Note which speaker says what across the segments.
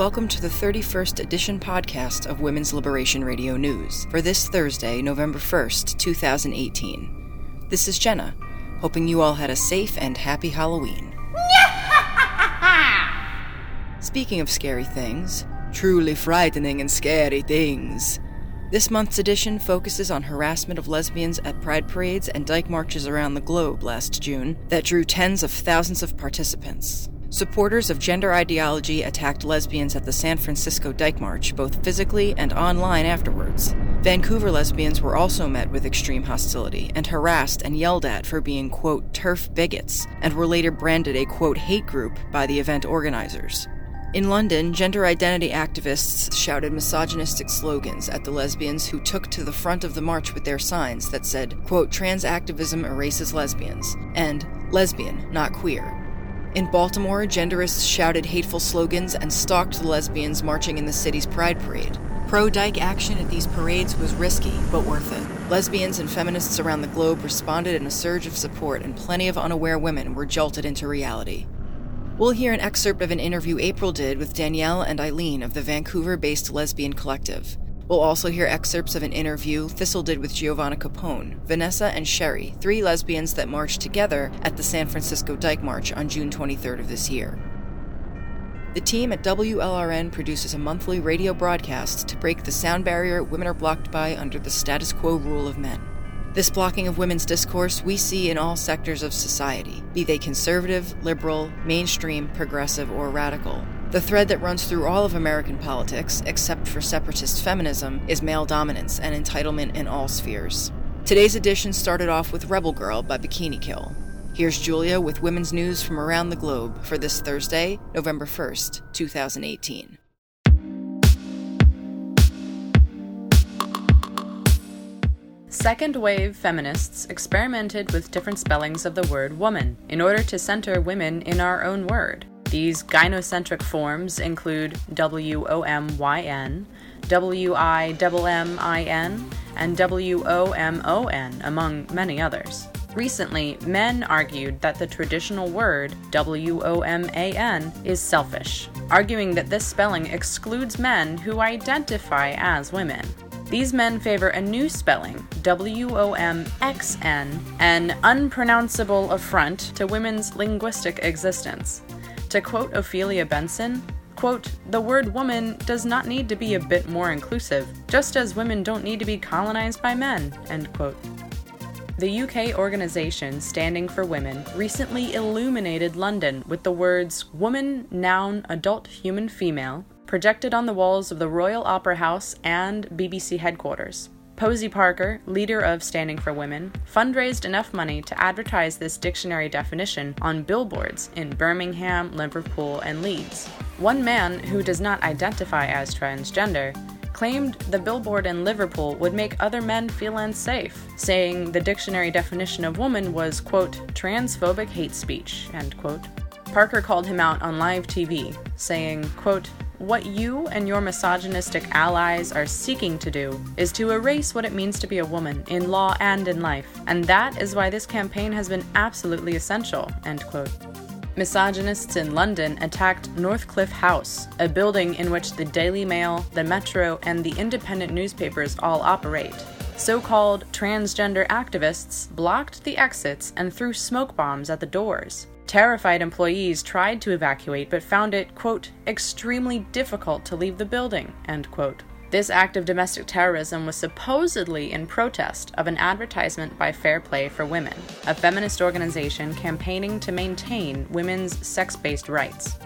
Speaker 1: Welcome to the 31st edition podcast of Women's Liberation Radio News for this Thursday, November 1st, 2018. This is Jenna, hoping you all had a safe and happy Halloween. Speaking of scary things, truly frightening and scary things. This month's edition focuses on harassment of lesbians at pride parades and dyke marches around the globe last June that drew tens of thousands of participants. Supporters of gender ideology attacked lesbians at the San Francisco Dyke March, both physically and online afterwards. Vancouver lesbians were also met with extreme hostility and harassed and yelled at for being, quote, TERF bigots, and were later branded a, quote, hate group by the event organizers. In London, gender identity activists shouted misogynistic slogans at the lesbians who took to the front of the march with their signs that said, quote, trans activism erases lesbians, and lesbian, not queer, in Baltimore, genderists shouted hateful slogans and stalked the lesbians marching in the city's Pride Parade. Pro dyke action at these parades was risky, but worth it. Lesbians and feminists around the globe responded in a surge of support, and plenty of unaware women were jolted into reality. We'll hear an excerpt of an interview April did with Danielle and Eileen of the Vancouver based lesbian collective. We'll also hear excerpts of an interview Thistle did with Giovanna Capone, Vanessa, and Sherry, three lesbians that marched together at the San Francisco Dyke March on June 23rd of this year. The team at WLRN produces a monthly radio broadcast to break the sound barrier women are blocked by under the status quo rule of men. This blocking of women's discourse we see in all sectors of society, be they conservative, liberal, mainstream, progressive, or radical. The thread that runs through all of American politics, except for separatist feminism, is male dominance and entitlement in all spheres. Today's edition started off with Rebel Girl by Bikini Kill. Here's Julia with women's news from around the globe for this Thursday, November 1st, 2018.
Speaker 2: Second wave feminists experimented with different spellings of the word woman in order to center women in our own word. These gynocentric forms include W O M Y N, W I M M I N, and W O M O N, among many others. Recently, men argued that the traditional word W O M A N is selfish, arguing that this spelling excludes men who identify as women. These men favor a new spelling, W O M X N, an unpronounceable affront to women's linguistic existence. To quote Ophelia Benson, quote, the word woman does not need to be a bit more inclusive, just as women don't need to be colonized by men, end quote. The UK organization Standing for Women recently illuminated London with the words woman, noun, adult, human, female projected on the walls of the Royal Opera House and BBC headquarters. Posie Parker, leader of Standing for Women, fundraised enough money to advertise this dictionary definition on billboards in Birmingham, Liverpool, and Leeds. One man who does not identify as transgender claimed the billboard in Liverpool would make other men feel unsafe, saying the dictionary definition of woman was, quote, transphobic hate speech, end quote. Parker called him out on live TV, saying, quote, what you and your misogynistic allies are seeking to do is to erase what it means to be a woman in law and in life, and that is why this campaign has been absolutely essential. End quote. Misogynists in London attacked Northcliffe House, a building in which the Daily Mail, the Metro, and the independent newspapers all operate. So called transgender activists blocked the exits and threw smoke bombs at the doors. Terrified employees tried to evacuate but found it, quote, extremely difficult to leave the building, end quote. This act of domestic terrorism was supposedly in protest of an advertisement by Fair Play for Women, a feminist organization campaigning to maintain women's sex based rights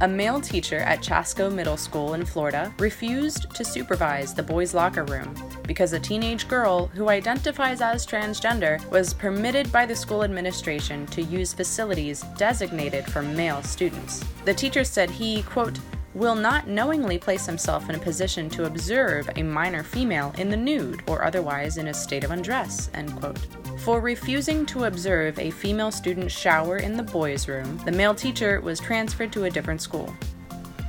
Speaker 2: a male teacher at Chasco Middle School in Florida refused to supervise the boys' locker room because a teenage girl who identifies as transgender was permitted by the school administration to use facilities designated for male students. The teacher said he, quote, will not knowingly place himself in a position to observe a minor female in the nude or otherwise in a state of undress, end quote. For refusing to observe a female student shower in the boys' room, the male teacher was transferred to a different school.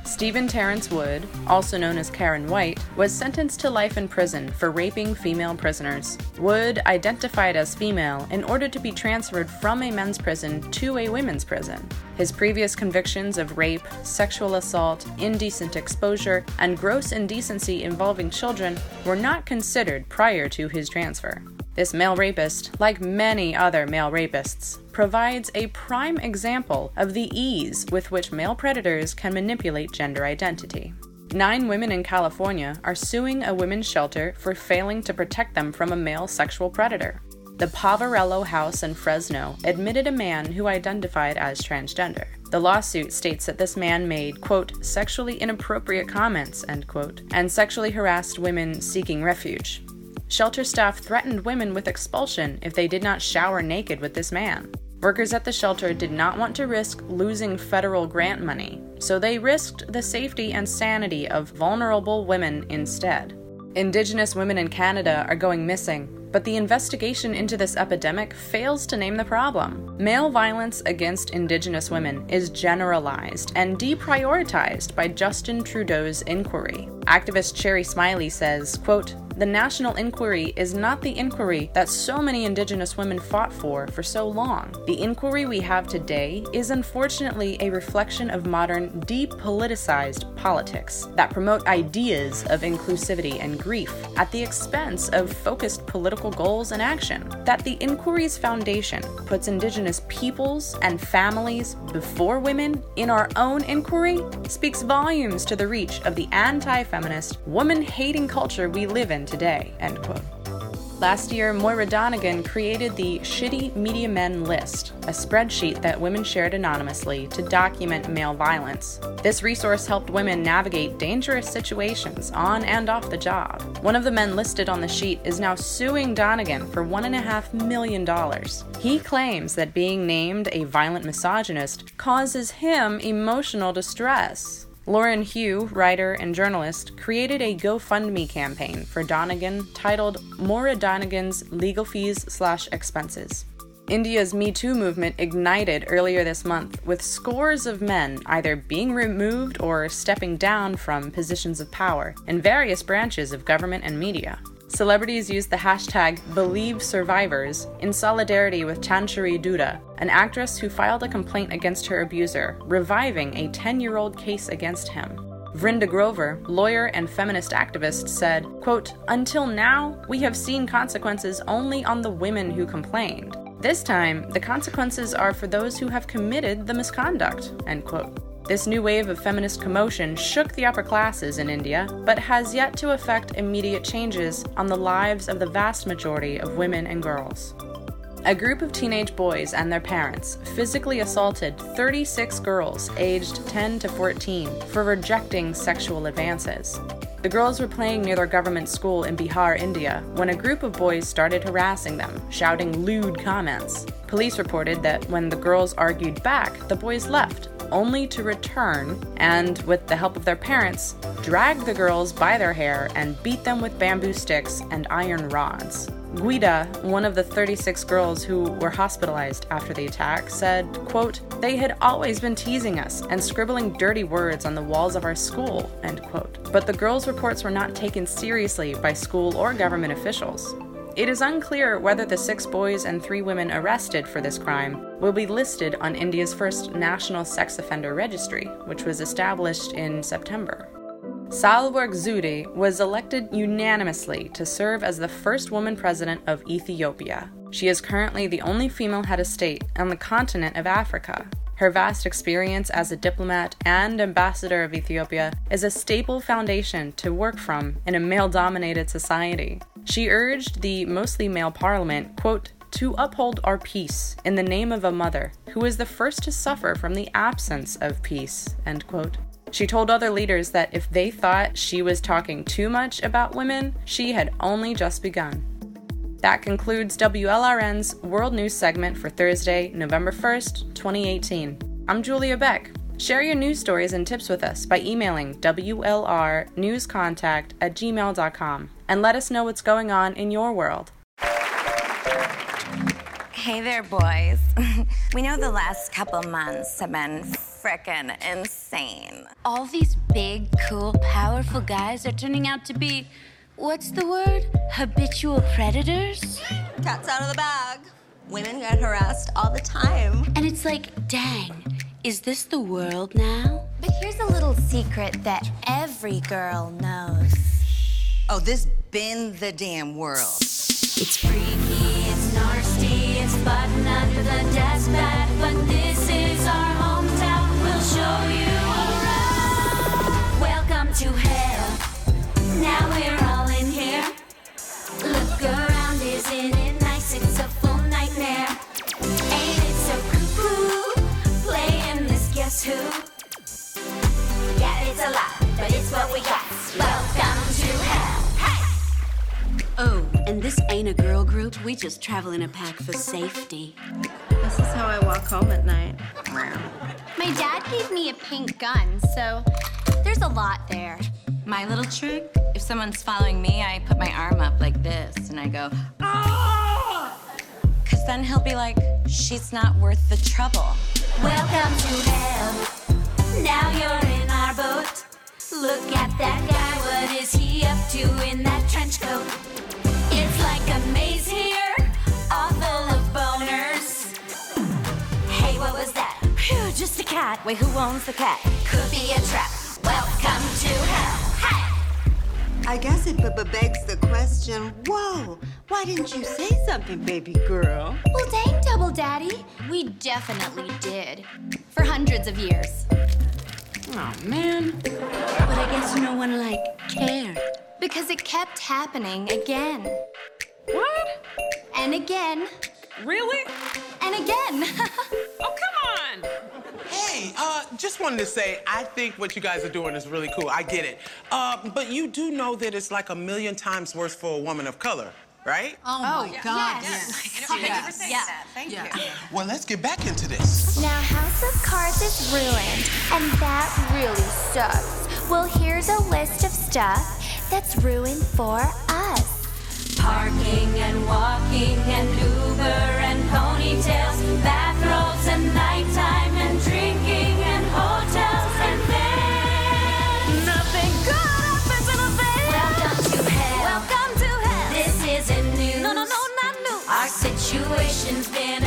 Speaker 2: Stephen Terrence Wood, also known as Karen White, was sentenced to life in prison for raping female prisoners. Wood identified as female in order to be transferred from a men's prison to a women's prison. His previous convictions of rape, sexual assault, indecent exposure, and gross indecency involving children were not considered prior to his transfer. This male rapist, like many other male rapists, provides a prime example of the ease with which male predators can manipulate gender identity. Nine women in California are suing a women's shelter for failing to protect them from a male sexual predator. The Poverello House in Fresno admitted a man who identified as transgender. The lawsuit states that this man made, quote, sexually inappropriate comments, end quote, and sexually harassed women seeking refuge. Shelter staff threatened women with expulsion if they did not shower naked with this man. Workers at the shelter did not want to risk losing federal grant money, so they risked the safety and sanity of vulnerable women instead. Indigenous women in Canada are going missing, but the investigation into this epidemic fails to name the problem. Male violence against Indigenous women is generalized and deprioritized by Justin Trudeau's inquiry. Activist Cherry Smiley says, quote, the national inquiry is not the inquiry that so many Indigenous women fought for for so long. The inquiry we have today is unfortunately a reflection of modern depoliticized politics that promote ideas of inclusivity and grief at the expense of focused political goals and action. That the inquiry's foundation puts Indigenous peoples and families before women in our own inquiry speaks volumes to the reach of the anti feminist, woman hating culture we live in today. End quote. Last year, Moira Donegan created the Shitty Media Men List, a spreadsheet that women shared anonymously to document male violence. This resource helped women navigate dangerous situations on and off the job. One of the men listed on the sheet is now suing Donegan for $1.5 million. He claims that being named a violent misogynist causes him emotional distress. Lauren Hugh, writer and journalist, created a GoFundMe campaign for Donegan titled Moira Donegan's Legal Fees Slash Expenses. India's Me Too movement ignited earlier this month with scores of men either being removed or stepping down from positions of power in various branches of government and media. Celebrities used the hashtag BelieveSurvivors in solidarity with Tanushree Dutta, an actress who filed a complaint against her abuser, reviving a 10 year old case against him. Vrinda Grover, lawyer and feminist activist, said, quote, Until now, we have seen consequences only on the women who complained. This time, the consequences are for those who have committed the misconduct, end quote. This new wave of feminist commotion shook the upper classes in India, but has yet to effect immediate changes on the lives of the vast majority of women and girls. A group of teenage boys and their parents physically assaulted 36 girls aged 10 to 14 for rejecting sexual advances. The girls were playing near their government school in Bihar, India, when a group of boys started harassing them, shouting lewd comments. Police reported that when the girls argued back, the boys left, only to return and, with the help of their parents, drag the girls by their hair and beat them with bamboo sticks and iron rods. Guida, one of the 36 girls who were hospitalized after the attack, said, quote, They had always been teasing us and scribbling dirty words on the walls of our school, end quote. But the girls' reports were not taken seriously by school or government officials. It is unclear whether the six boys and three women arrested for this crime will be listed on India's first National Sex Offender Registry, which was established in September. Sahle-Work Zewde was elected unanimously to serve as the first woman president of Ethiopia. She is currently the only female head of state on the continent of Africa. Her vast experience as a diplomat and ambassador of Ethiopia is a stable foundation to work from in a male dominated society. She urged the mostly male parliament, quote, to uphold our peace in the name of a mother who is the first to suffer from the absence of peace, end quote. She told other leaders that if they thought she was talking too much about women, she had only just begun. That concludes WLRN's World News segment for Thursday, November 1st, 2018. I'm Julia Beck. Share your news stories and tips with us by emailing WLRnewscontact at gmail.com and let us know what's going on in your world.
Speaker 3: Hey there, boys. we know the last couple months have been frickin' insane.
Speaker 4: All these big, cool, powerful guys are turning out to be, what's the word? Habitual predators?
Speaker 3: Cat's out of the bag. Women get harassed all the time.
Speaker 4: And it's like, dang, is this the world now?
Speaker 5: But here's a little secret that every girl knows.
Speaker 3: Oh, this been the damn world.
Speaker 4: It's freaky, it's nasty, it's button under the desk but this is our hometown. We'll show you around. Welcome to hell. Now we're all in here. Look around, isn't it nice? It's a full nightmare. Ain't it so cuckoo? Playing this guess who?
Speaker 6: And this ain't a girl group. We just travel in a pack for safety.
Speaker 7: This is how I walk home at night.
Speaker 5: My dad gave me a pink gun, so there's a lot there.
Speaker 3: My little trick if someone's following me, I put my arm up like this and I go, ah! Because then he'll be like, she's not worth the trouble.
Speaker 4: Welcome to hell. Now you're in our boat. Look at that guy, what is he up to in that trench coat? It's like a maze here, all full of boners. Hey, what was that?
Speaker 3: Phew, just a cat. Wait, who owns the cat?
Speaker 4: Could be a trap. Welcome to hell. Hey!
Speaker 8: I guess it b- b- begs the question whoa, why didn't you say something, baby girl?
Speaker 5: Well, dang, Double Daddy. We definitely did. For hundreds of years.
Speaker 6: Oh, man. But I guess no one, like, cared.
Speaker 5: Because it kept happening again.
Speaker 7: What?
Speaker 5: And again.
Speaker 7: Really?
Speaker 5: And again.
Speaker 7: Oh, come on!
Speaker 9: Hey, uh, just wanted to say, I think what you guys are doing is really cool. I get it. Uh, but you do know that it's like a million times worse for a woman of color, right?
Speaker 10: Oh, my God.
Speaker 5: Yes.
Speaker 10: Yes.
Speaker 5: Yeah.
Speaker 3: Thank you.
Speaker 9: Well, let's get back into this.
Speaker 11: Now House of Cards is ruined, and that really sucks. Well, here's a list of stuff that's ruined for us.
Speaker 4: Parking and walking and Uber and ponytails, bathrobes and nighttime and drinking and hotels and then nothing good happens in a van. Welcome to hell. Welcome to hell. This isn't news. No, no, no, not news. Our situation's been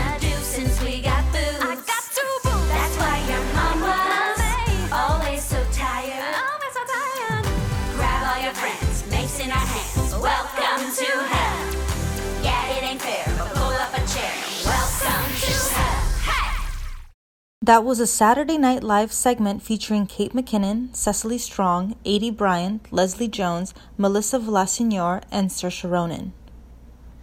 Speaker 12: That was a Saturday Night Live segment featuring Kate McKinnon, Cecily Strong, Aidy Bryant, Leslie Jones, Melissa Villaseñor, and Saoirse Ronan.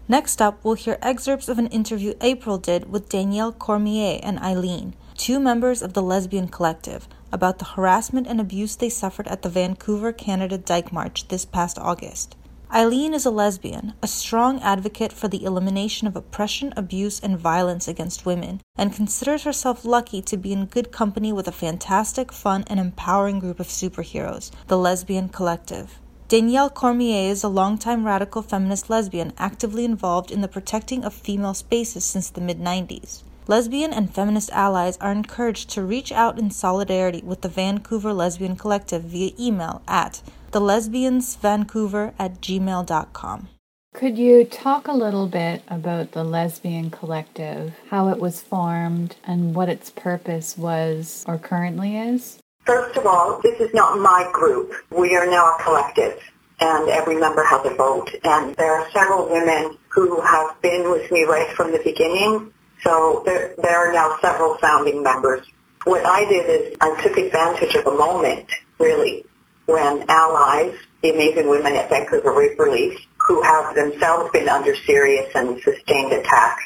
Speaker 12: Next up, we'll hear excerpts of an interview April did with Danielle Cormier and Eileen, two members of the Lesbian Collective, about the harassment and abuse they suffered at the Vancouver, Canada Dyke March this past August. Eileen is a lesbian, a strong advocate for the elimination of oppression, abuse, and violence against women, and considers herself lucky to be in good company with a fantastic, fun, and empowering group of superheroes, the Lesbian Collective. Danielle Cormier is a longtime radical feminist lesbian actively involved in the protecting of female spaces since the mid 90s. Lesbian and feminist allies are encouraged to reach out in solidarity with the Vancouver Lesbian Collective via email at thelesbiansvancouver at gmail.com.
Speaker 13: Could you talk a little bit about the Lesbian Collective, how it was formed, and what its purpose was or currently is?
Speaker 14: First of all, this is not my group. We are now a collective, and every member has a vote. And there are several women who have been with me right from the beginning. So there, there are now several founding members. What I did is I took advantage of a moment, really, when allies, the amazing women at Vancouver Rape Relief, who have themselves been under serious and sustained attack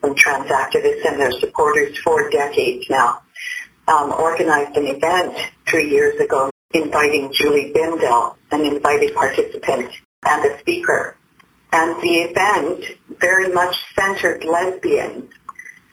Speaker 14: from trans activists and their supporters for decades now, um, organized an event three years ago inviting Julie Bindel, an invited participant and a speaker. And the event very much centered lesbians,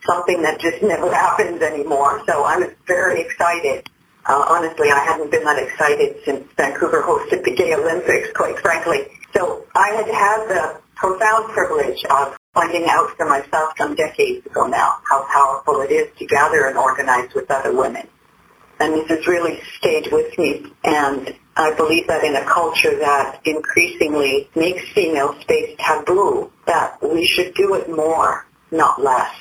Speaker 14: something that just never happens anymore. So I was very excited. Uh, honestly, I hadn't been that excited since Vancouver hosted the Gay Olympics, quite frankly. So I had had the profound privilege of finding out for myself some decades ago now how powerful it is to gather and organize with other women. And this has really stayed with me. And I believe that in a culture that increasingly makes female space taboo, that we should do it more, not less.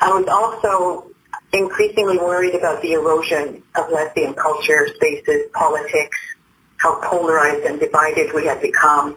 Speaker 14: I was also increasingly worried about the erosion of lesbian culture, spaces, politics, how polarized and divided we had become.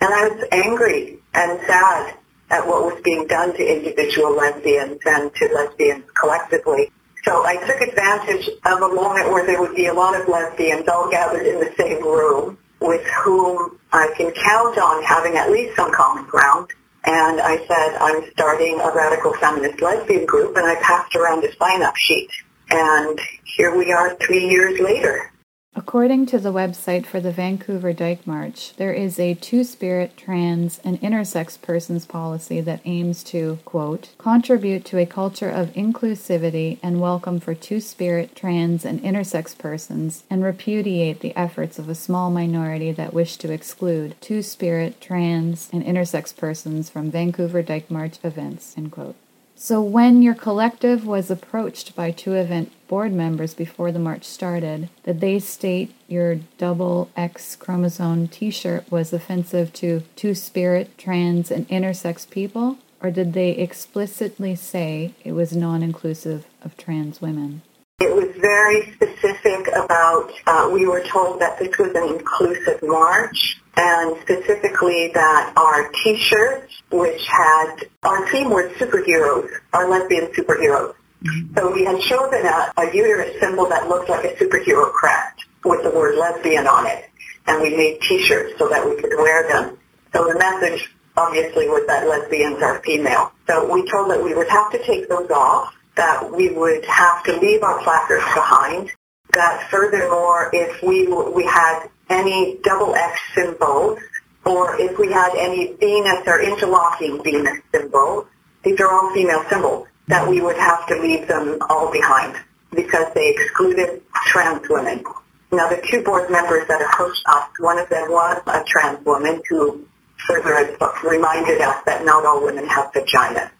Speaker 14: And I was angry and sad at what was being done to individual lesbians and to lesbians collectively. So I took advantage of a moment where there would be a lot of lesbians all gathered in the same room with whom I can count on having at least some common ground. And I said, I'm starting a radical feminist lesbian group, and I passed around a sign-up sheet. And here we are three years later.
Speaker 13: According to the website for the Vancouver Dyke March, there is a two spirit, trans, and intersex persons policy that aims to, quote, contribute to a culture of inclusivity and welcome for two spirit, trans, and intersex persons, and repudiate the efforts of a small minority that wish to exclude two spirit, trans, and intersex persons from Vancouver Dyke March events, end quote. So, when your collective was approached by two event board members before the march started, did they state your double X chromosome t shirt was offensive to two spirit, trans, and intersex people? Or did they explicitly say it was non inclusive of trans women?
Speaker 14: It was very specific about, uh, we were told that this was an inclusive march and specifically that our t-shirts, which had, our theme was superheroes, our lesbian superheroes. Mm-hmm. So we had chosen a, a uterus symbol that looked like a superhero crest with the word lesbian on it. And we made t-shirts so that we could wear them. So the message obviously was that lesbians are female. So we told that we would have to take those off that we would have to leave our placards behind. That furthermore, if we we had any double X symbols, or if we had any Venus or interlocking Venus symbols, these are all female symbols, that we would have to leave them all behind because they excluded trans women. Now, the two board members that approached us, one of them was a trans woman who further reminded us that not all women have vaginas.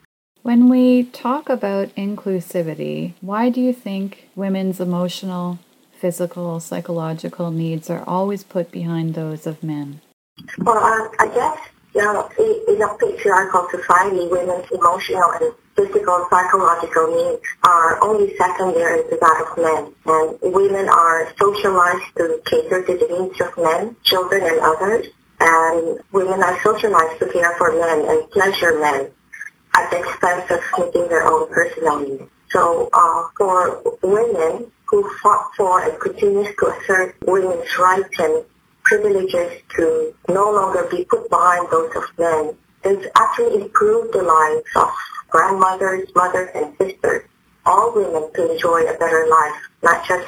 Speaker 13: When we talk about inclusivity, why do you think women's emotional, physical, psychological needs are always put behind those of men?
Speaker 14: Well, uh, I guess, you know, in a patriarchal society, women's emotional and physical psychological needs are only secondary to that of men. And women are socialized to cater to the needs of men, children, and others. And women are socialized to care for men and pleasure men at the expense of meeting their own personal needs. So uh, for women who fought for and continues to assert women's rights and privileges to no longer be put behind those of men, has actually improved the lives of grandmothers, mothers, and sisters. All women to enjoy a better life, not just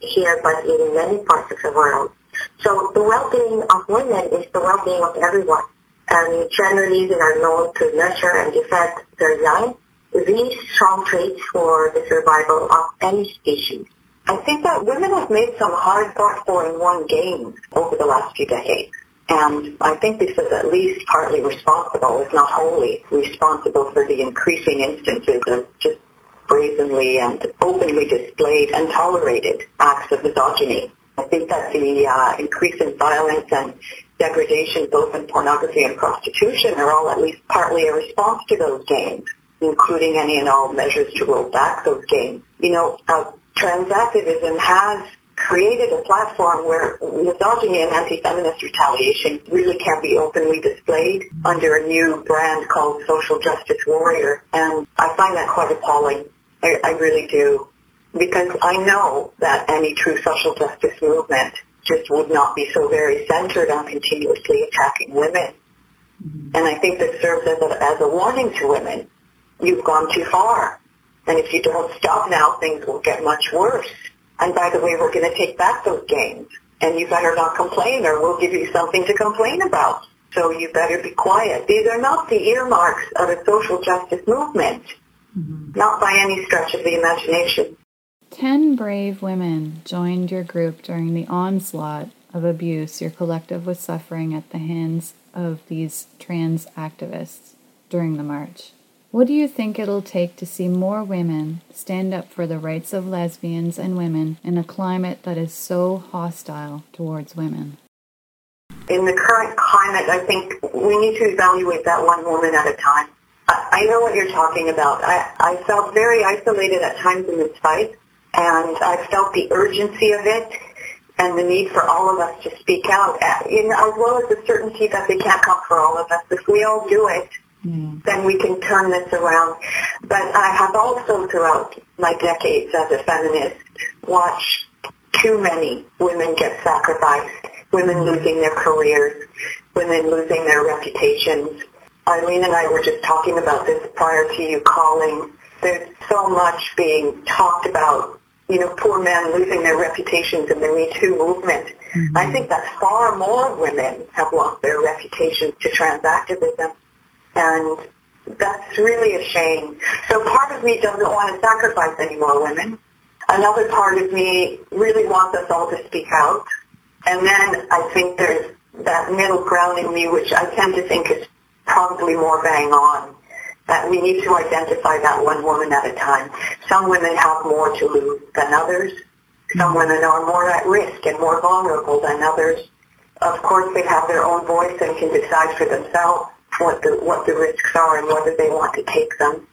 Speaker 14: here, but in many parts of the world. So the well-being of women is the well-being of everyone and generally they are known to nurture and defend their young. These strong traits for the survival of any species. I think that women have made some hard fought for and won gains over the last few decades. And I think this is at least partly responsible, if not wholly responsible for the increasing instances of just brazenly and openly displayed and tolerated acts of misogyny. I think that the uh, increase in violence and degradation both in pornography and prostitution are all at least partly a response to those gains, including any and all measures to roll back those gains. You know, uh, trans activism has created a platform where misogyny and anti-feminist retaliation really can be openly displayed under a new brand called social justice warrior. And I find that quite appalling. I, I really do. Because I know that any true social justice movement just would not be so very centered on continuously attacking women. Mm-hmm. And I think this serves as a, as a warning to women. You've gone too far. And if you don't stop now, things will get much worse. And by the way, we're going to take back those gains. And you better not complain or we'll give you something to complain about. So you better be quiet. These are not the earmarks of a social justice movement. Mm-hmm. Not by any stretch of the imagination.
Speaker 13: Ten brave women joined your group during the onslaught of abuse your collective was suffering at the hands of these trans activists. during the march. What do you think it'll take to see more women stand up for the rights of lesbians and women in a climate that is so hostile towards women?
Speaker 14: In the current climate, I think we need to evaluate that one woman at a time. I, I know what you're talking about. I, I felt very isolated at times in this fight, and I felt the urgency of it and the need for all of us to speak out, uh, in, as well as the certainty that they can't come for all of us. If we all do it, Mm. then we can turn this around. But I have also throughout my decades as a feminist watched too many women get sacrificed, women mm. losing their careers, women losing their reputations. Eileen and I were just talking about this prior to you calling. There's so much being talked about, you know, poor men losing their reputations in the Me Too movement. I mm-hmm. think that far more women have lost their reputations to trans activism and that's really a shame. So part of me doesn't want to sacrifice any more women. Another part of me really wants us all to speak out. And then I think there's that middle ground in me, which I tend to think is probably more bang on, that we need to identify that one woman at a time. Some women have more to lose than others. Some mm-hmm. women are more at risk and more vulnerable than others. Of course, they have their own voice and can decide for themselves what the what the risks are and whether they want to take them.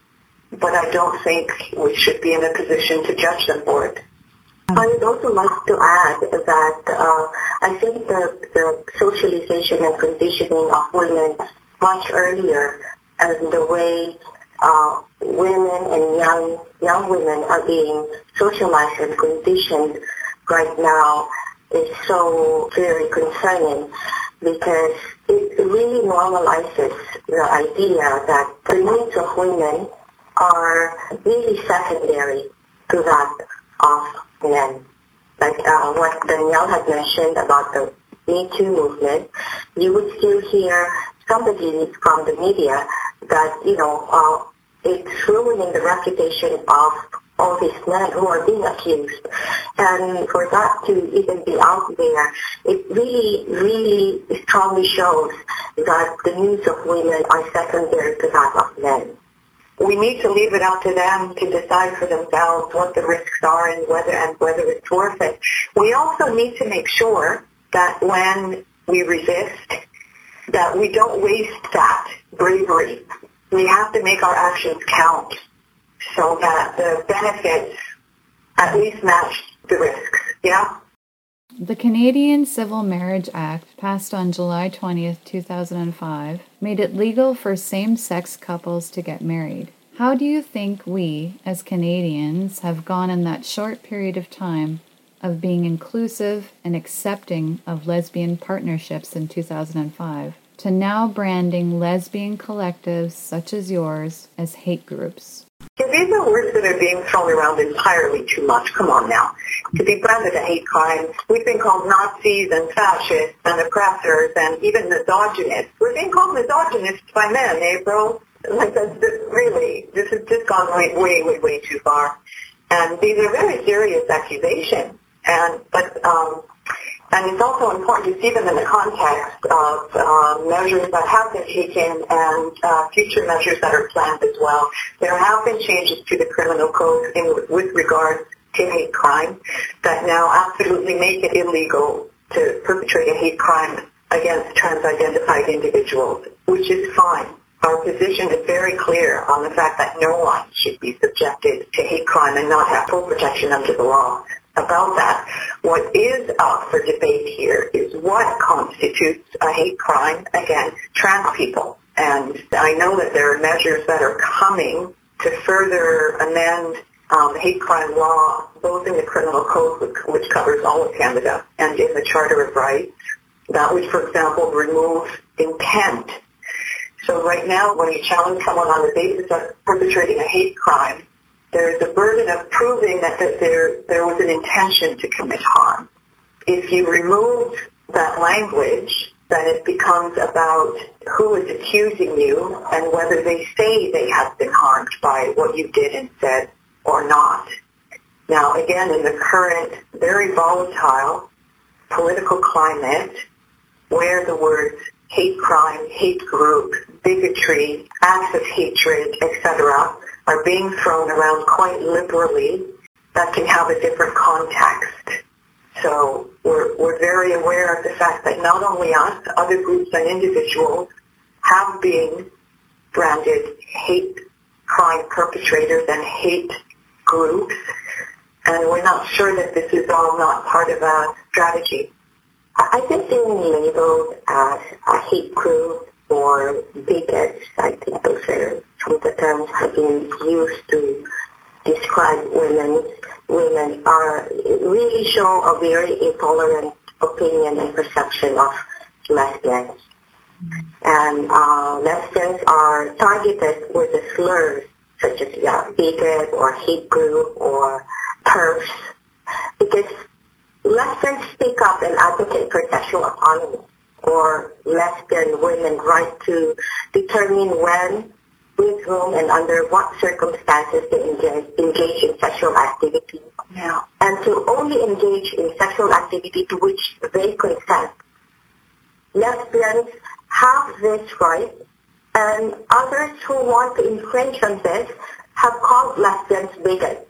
Speaker 14: But I don't think we should be in a position to judge them for it.
Speaker 10: I would also like to add that uh, I think the, the socialization and conditioning of women much earlier and the way uh, women and young young women are being socialized and conditioned right now is so very concerning because it really normalizes the idea that the needs of women are really secondary to that of men. Like uh, what Danielle had mentioned about the Me Too movement, you would still hear somebody from the media that, you know, uh, it's ruining the reputation of all these men who are being accused. And for that to even be out there, it really, really strongly shows that the needs of women are secondary to that of men.
Speaker 14: We need to leave it up to them to decide for themselves what the risks are and whether and whether it's worth it. We also need to make sure that when we resist, that we don't waste that bravery. We have to make our actions count so that the benefits at least match the risks. Yeah?
Speaker 13: The Canadian Civil Marriage Act, passed on July 20th, 2005, made it legal for same sex couples to get married. How do you think we, as Canadians, have gone in that short period of time of being inclusive and accepting of lesbian partnerships in 2005 to now branding lesbian collectives such as yours as hate groups?
Speaker 14: These are words that are being thrown around entirely too much. Come on now. To be branded a hate crime, we've been called Nazis and fascists and oppressors and even misogynists. We're being called misogynists by men, eh, bro? Like, that's really, this has just gone way, way, way, way too far. And these are very serious accusations. And, but, um, and it's also important to see them in the context of uh, measures that have been taken and uh, future measures that are planned as well. There have been changes to the criminal code in, with regard to hate crime that now absolutely make it illegal to perpetrate a hate crime against trans-identified individuals, which is fine. Our position is very clear on the fact that no one should be subjected to hate crime and not have full protection under the law about that. What is up for debate here is what constitutes a hate crime against trans people. And I know that there are measures that are coming to further amend um, hate crime law, both in the criminal code, which, which covers all of Canada, and in the Charter of Rights. That would, for example, remove intent. So right now, when you challenge someone on the basis of perpetrating a hate crime, there is a burden of proving that, that there, there was an intention to commit harm. If you remove that language, then it becomes about who is accusing you and whether they say they have been harmed by what you did and said or not. Now, again, in the current very volatile political climate where the words hate crime, hate group, bigotry, acts of hatred, etc., are being thrown around quite liberally that can have a different context. So we're, we're very aware of the fact that not only us, other groups and individuals have been branded hate crime perpetrators and hate groups, and we're not sure that this is all not part of a strategy.
Speaker 10: I think being labeled as a hate group or bigots, I think those are the terms have been used to describe women. Women are really show a very intolerant opinion and perception of lesbians. And uh, lesbians are targeted with a slurs such as yeah, bigot or hate group or TERFs because lesbians speak up and advocate for sexual autonomy or lesbian women right to determine when, with whom, and under what circumstances they engage, engage in sexual activity.
Speaker 14: Yeah.
Speaker 10: And to only engage in sexual activity to which they consent. Lesbians have this right, and others who want to infringe on this have called lesbians bigots.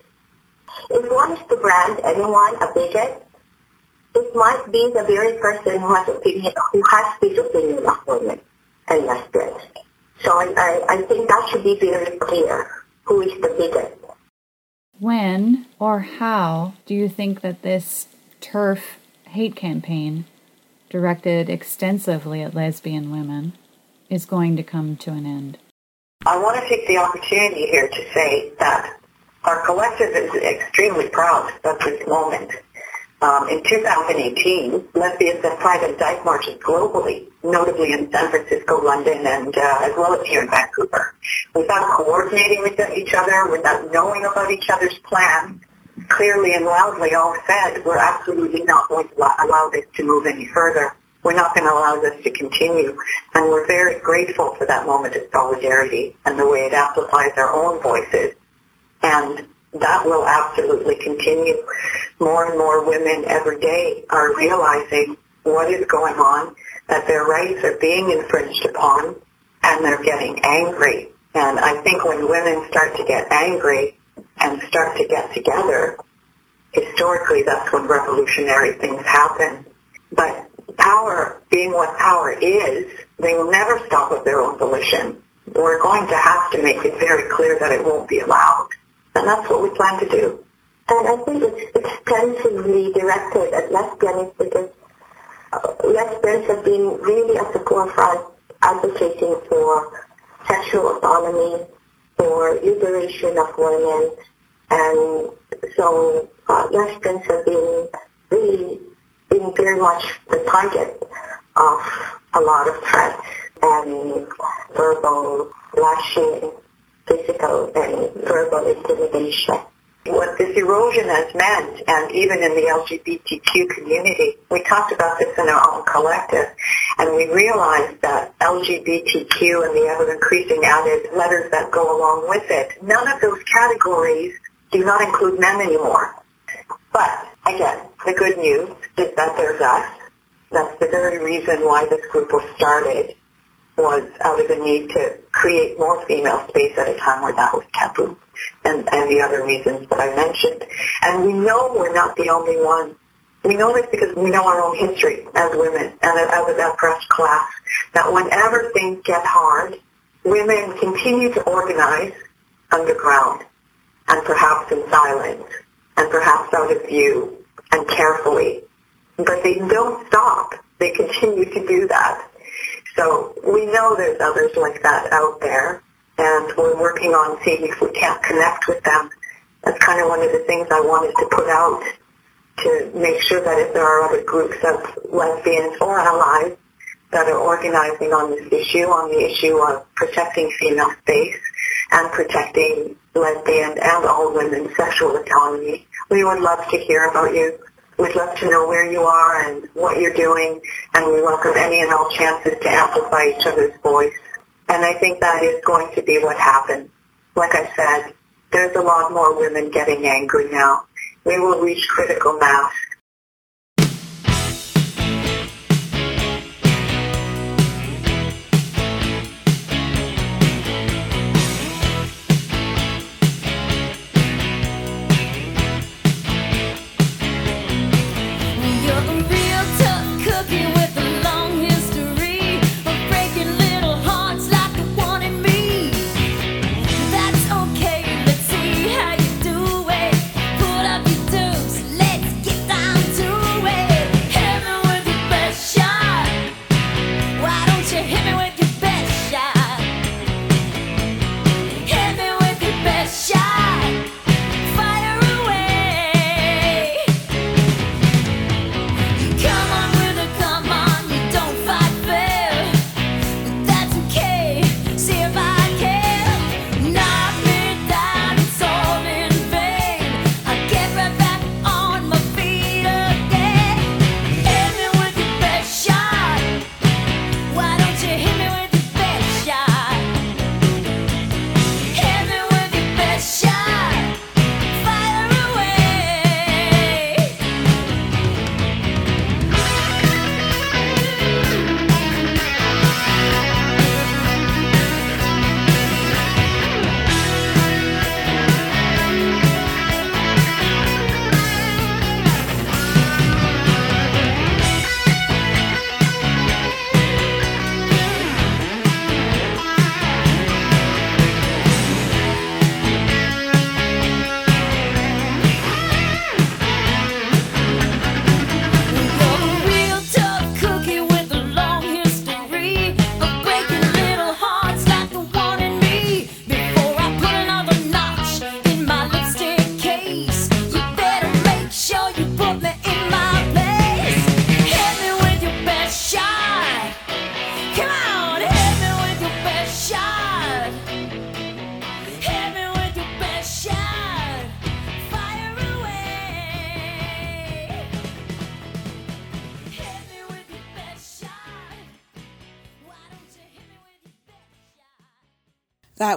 Speaker 10: If one is to brand anyone a bigot, it might be the very person who has opinion, who has this opinion of women and lesbians. So I, I, I think that should be very clear. Who is the bigot?
Speaker 13: When or how do you think that this TERF hate campaign, directed extensively at lesbian women, is going to come to an end?
Speaker 14: I want to take the opportunity here to say that our collective is extremely proud of this moment. Um, in 2018, lesbians and private dyke marches globally, notably in San Francisco, London, and uh, as well as here in Vancouver. Without coordinating with each other, without knowing about each other's plans, clearly and loudly all said, we're absolutely not going to allow this to move any further. We're not going to allow this to continue. And we're very grateful for that moment of solidarity and the way it amplifies our own voices. And that will absolutely continue. More and more women every day are realizing what is going on, that their rights are being infringed upon, and they're getting angry. And I think when women start to get angry and start to get together, historically that's when revolutionary things happen. But power, being what power is, they will never stop of their own volition. We're going to have to make it very clear that it won't be allowed. And that's what we plan to do.
Speaker 10: And I think it's extensively directed at lesbians because uh, lesbians have been really at the forefront advocating for sexual autonomy, for liberation of women, and so uh, lesbians have been really been very much the target of a lot of threats and verbal lashing physical and verbal intimidation.
Speaker 14: What this erosion has meant, and even in the LGBTQ community, we talked about this in our own collective, and we realized that LGBTQ and the ever-increasing added letters that go along with it, none of those categories do not include men anymore. But, again, the good news is that there's us. That's the very reason why this group was started was out of the need to create more female space at a time where that was taboo and, and the other reasons that I mentioned. And we know we're not the only one. We know this because we know our own history as women and as an oppressed class, that whenever things get hard, women continue to organize underground and perhaps in silence and perhaps out of view and carefully. But they don't stop. They continue to do that. So we know there's others like that out there, and we're working on seeing if we can't connect with them. That's kind of one of the things I wanted to put out to make sure that if there are other groups of lesbians or allies that are organizing on this issue, on the issue of protecting female space and protecting lesbian and all women's sexual autonomy, we would love to hear about you. We'd love to know where you are and what you're doing, and we welcome any and all chances to amplify each other's voice. And I think that is going to be what happens. Like I said, there's a lot more women getting angry now. We will reach critical mass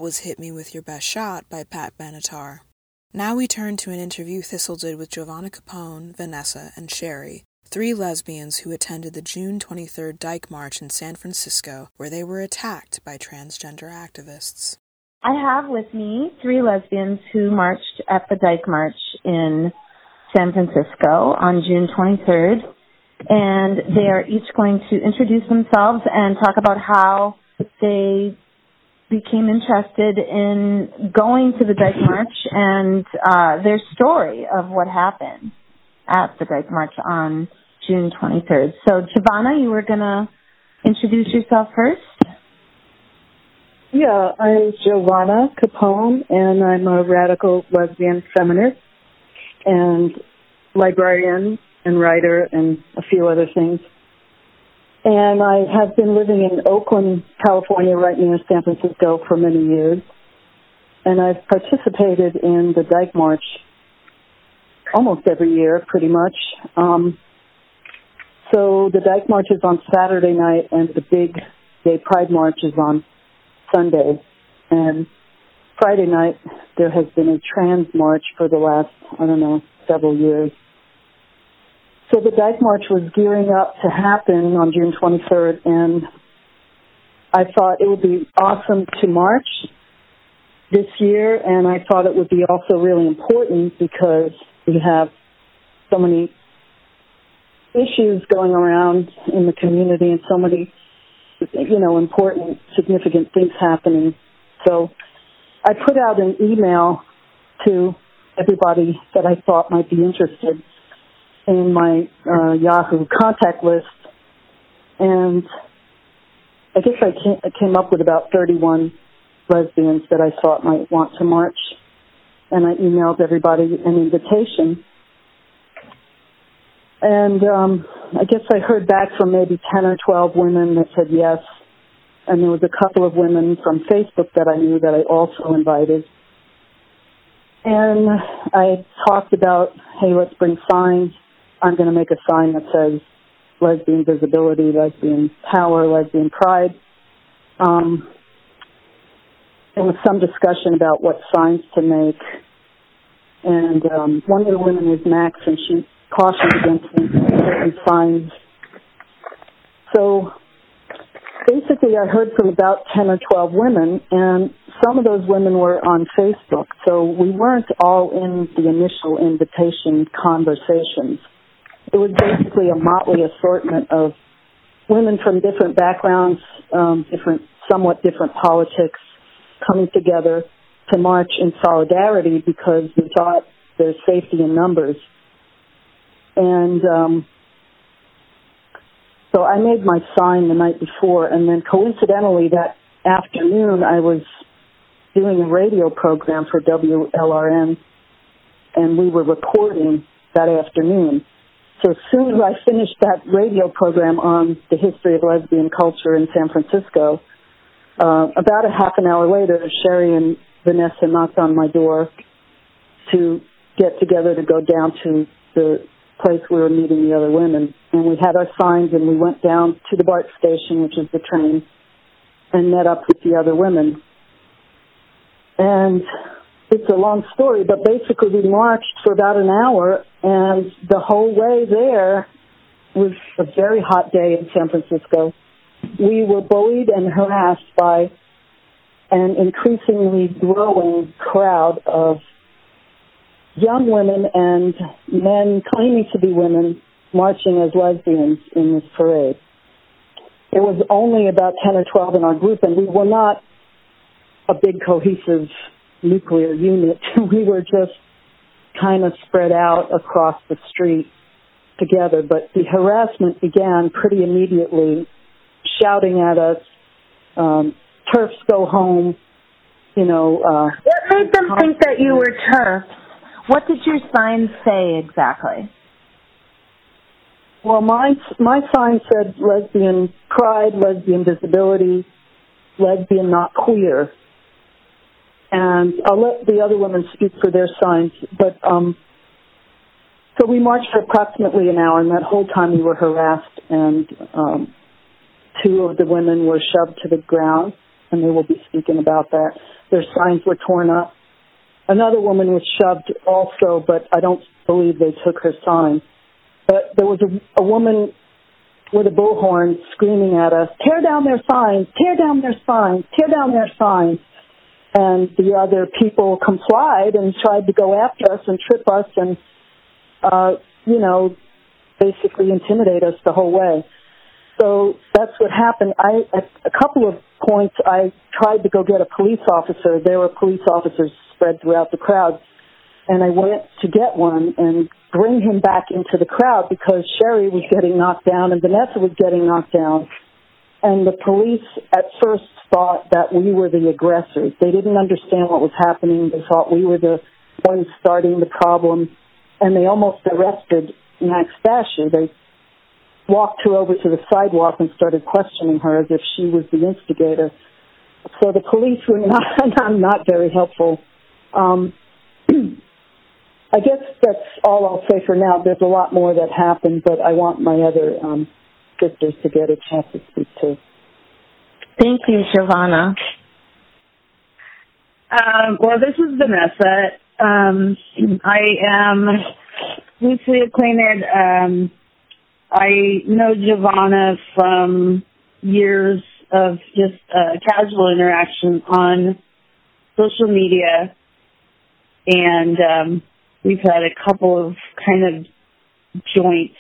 Speaker 15: was Hit Me With Your Best Shot by Pat Benatar. Now we turn to an interview Thistle did with Giovanna Capone, Vanessa, and Sherry, three lesbians who attended the June 23rd Dyke March in San Francisco, where they were attacked by transgender activists.
Speaker 16: I have with me three lesbians who marched at the Dyke March in San Francisco on June 23rd, and they are each going to introduce themselves and talk about how they became interested in going to the Dyke March and uh, their story of what happened at the Dyke March on June 23rd. So, Giovanna, you were going to introduce yourself first?
Speaker 17: Yeah, I'm Giovanna Capone, and I'm a radical lesbian feminist and librarian and writer and a few other things. And I have been living in Oakland, California, right near San Francisco for many years. And I've participated in the Dyke March almost every year, pretty much. Um, so the Dyke March is on Saturday night, and the big Gay Pride March is on Sunday. And Friday night, there has been a trans march for the last, I don't know, several years. So the Dyke March was gearing up to happen on June 23rd, and I thought it would be awesome to march this year, and I thought it would be also really important because we have so many issues going around in the community and so many, you know, important, significant things happening. So I put out an email to everybody that I thought might be interested in my uh, Yahoo contact list, and I guess I came, up with about 31 lesbians that I thought might want to march, and I emailed everybody an invitation. And um, I guess I heard back from maybe 10 or 12 women that said yes, and there was a couple of women from Facebook that I knew that I also invited. And I talked about, hey, let's bring signs. I'm going to make a sign that says lesbian visibility, lesbian power, lesbian pride. Um, there was some discussion about what signs to make. And um, one of the women was Max, and she cautioned against certain signs. So basically, I heard from about 10 or 12 women, and some of those women were on Facebook. So we weren't all in the initial invitation conversations. It was basically a motley assortment of women from different backgrounds, um, different, somewhat different politics, coming together to march in solidarity because we thought there's safety in numbers. And um, so I made my sign the night before, and then coincidentally that afternoon I was doing a radio program for WLRN, and we were recording that afternoon. So as soon as I finished that radio program on the history of lesbian culture in San Francisco, uh, about a half an hour later, Sherry and Vanessa knocked on my door to get together to go down to the place we were meeting the other women. And we had our signs and we went down to the BART station, which is the train, and met up with the other women. And it's a long story, but basically we marched for about an hour and the whole way there was a very hot day in San Francisco. We were bullied and harassed by an increasingly growing crowd of young women and men claiming to be women marching as lesbians in this parade. There was only about 10 or 12 in our group, and we were not a big cohesive nuclear unit. we were just kind of spread out across the street together, but the harassment began pretty immediately, shouting at us, um, TERFs go home, you know. Uh,
Speaker 16: what made them think that you were TERFs? What did your sign say exactly?
Speaker 17: Well, my my sign said lesbian pride, lesbian disability, lesbian not queer, and I'll let the other women speak for their signs. But um, so we marched for approximately an hour, and that whole time we were harassed, and um, two of the women were shoved to the ground, and they will be speaking about that. Their signs were torn up. Another woman was shoved also, but I don't believe they took her sign. But there was a, a woman with a bullhorn screaming at us, tear down their signs, tear down their signs, tear down their signs. And the other people complied and tried to go after us and trip us and, uh, you know, basically intimidate us the whole way. So that's what happened. I, at a couple of points, I tried to go get a police officer. There were police officers spread throughout the crowd. And I went to get one and bring him back into the crowd because Sherry was getting knocked down and Vanessa was getting knocked down. And the police at first thought that we were the aggressors. They didn't understand what was happening. They thought we were the ones starting the problem. And they almost arrested Max Dashu. They walked her over to the sidewalk and started questioning her as if she was the instigator. So the police were not, not very helpful. Um, I guess that's all I'll say for now. There's a lot more that happened, but I want my other um, sisters to get a chance to speak too.
Speaker 16: Thank you, Giovanna.
Speaker 18: Um, well, this is Vanessa. Um, I am loosely acquainted. Um, I know Giovanna from years of just uh, casual interaction on social media, and um, we've had a couple of kind of joint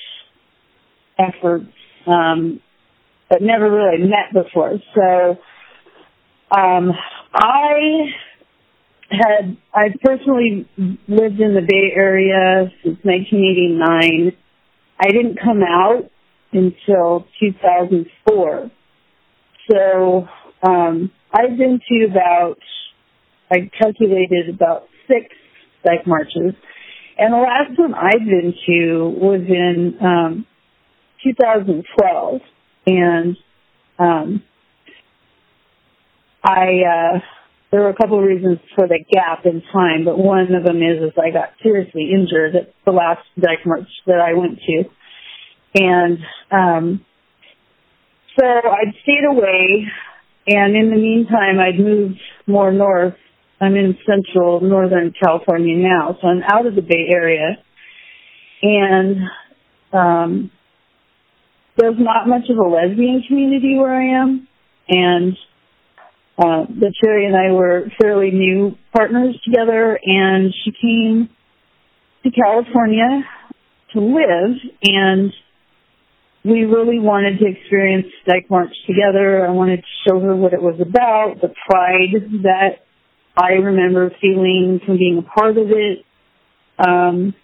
Speaker 18: efforts, um, but never really met before. So um, I had I personally lived in the Bay Area since 1989. I didn't come out until 2004. So um, I've been to about I calculated about six dyke marches, and the last one I've been to was in um, 2012, and um, I uh, there were a couple of reasons for the gap in time, but one of them is is I got seriously injured at the last dyke march that I went to, and um, so I'd stayed away, and in the meantime I'd moved more north. I'm in central northern California now, so I'm out of the Bay Area, and um, there's not much of a lesbian community where I am, and uh, the Sherry and I were fairly new partners together, and she came to California to live, and we really wanted to experience Dyke March together. I wanted to show her what it was about, the pride that I remember feeling from being a part of it. Um,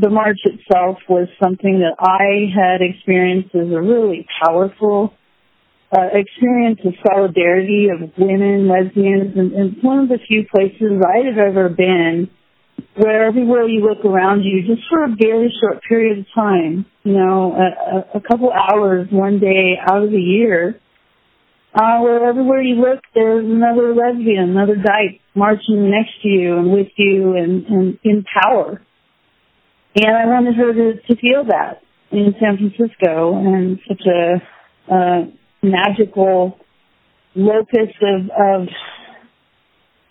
Speaker 18: the march itself was something that I had experienced as a really powerful uh, experience of solidarity of women, lesbians, and, and one of the few places I have ever been where everywhere you look around you, just for a very short period of time, you know, a, a couple hours, one day out of the year, uh, where everywhere you look, there's another lesbian, another dyke marching next to you and with you and, and in power. And I wanted her to, to feel that in San Francisco and such a, uh, magical locus of, of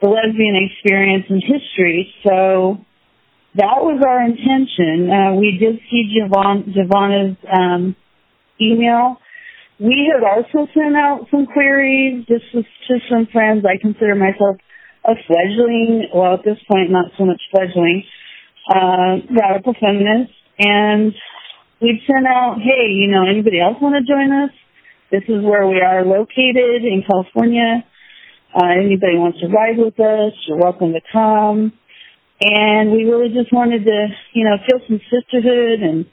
Speaker 18: the lesbian experience and history. So that was our intention. Uh, we did see Giovanna's um, email. We had also sent out some queries just to, to some friends. I consider myself a fledgling, well, at this point, not so much fledgling, uh, radical feminist. And we'd sent out, hey, you know, anybody else want to join us? This is where we are located in California. Uh, anybody wants to ride with us, you're welcome to come. And we really just wanted to, you know, feel some sisterhood and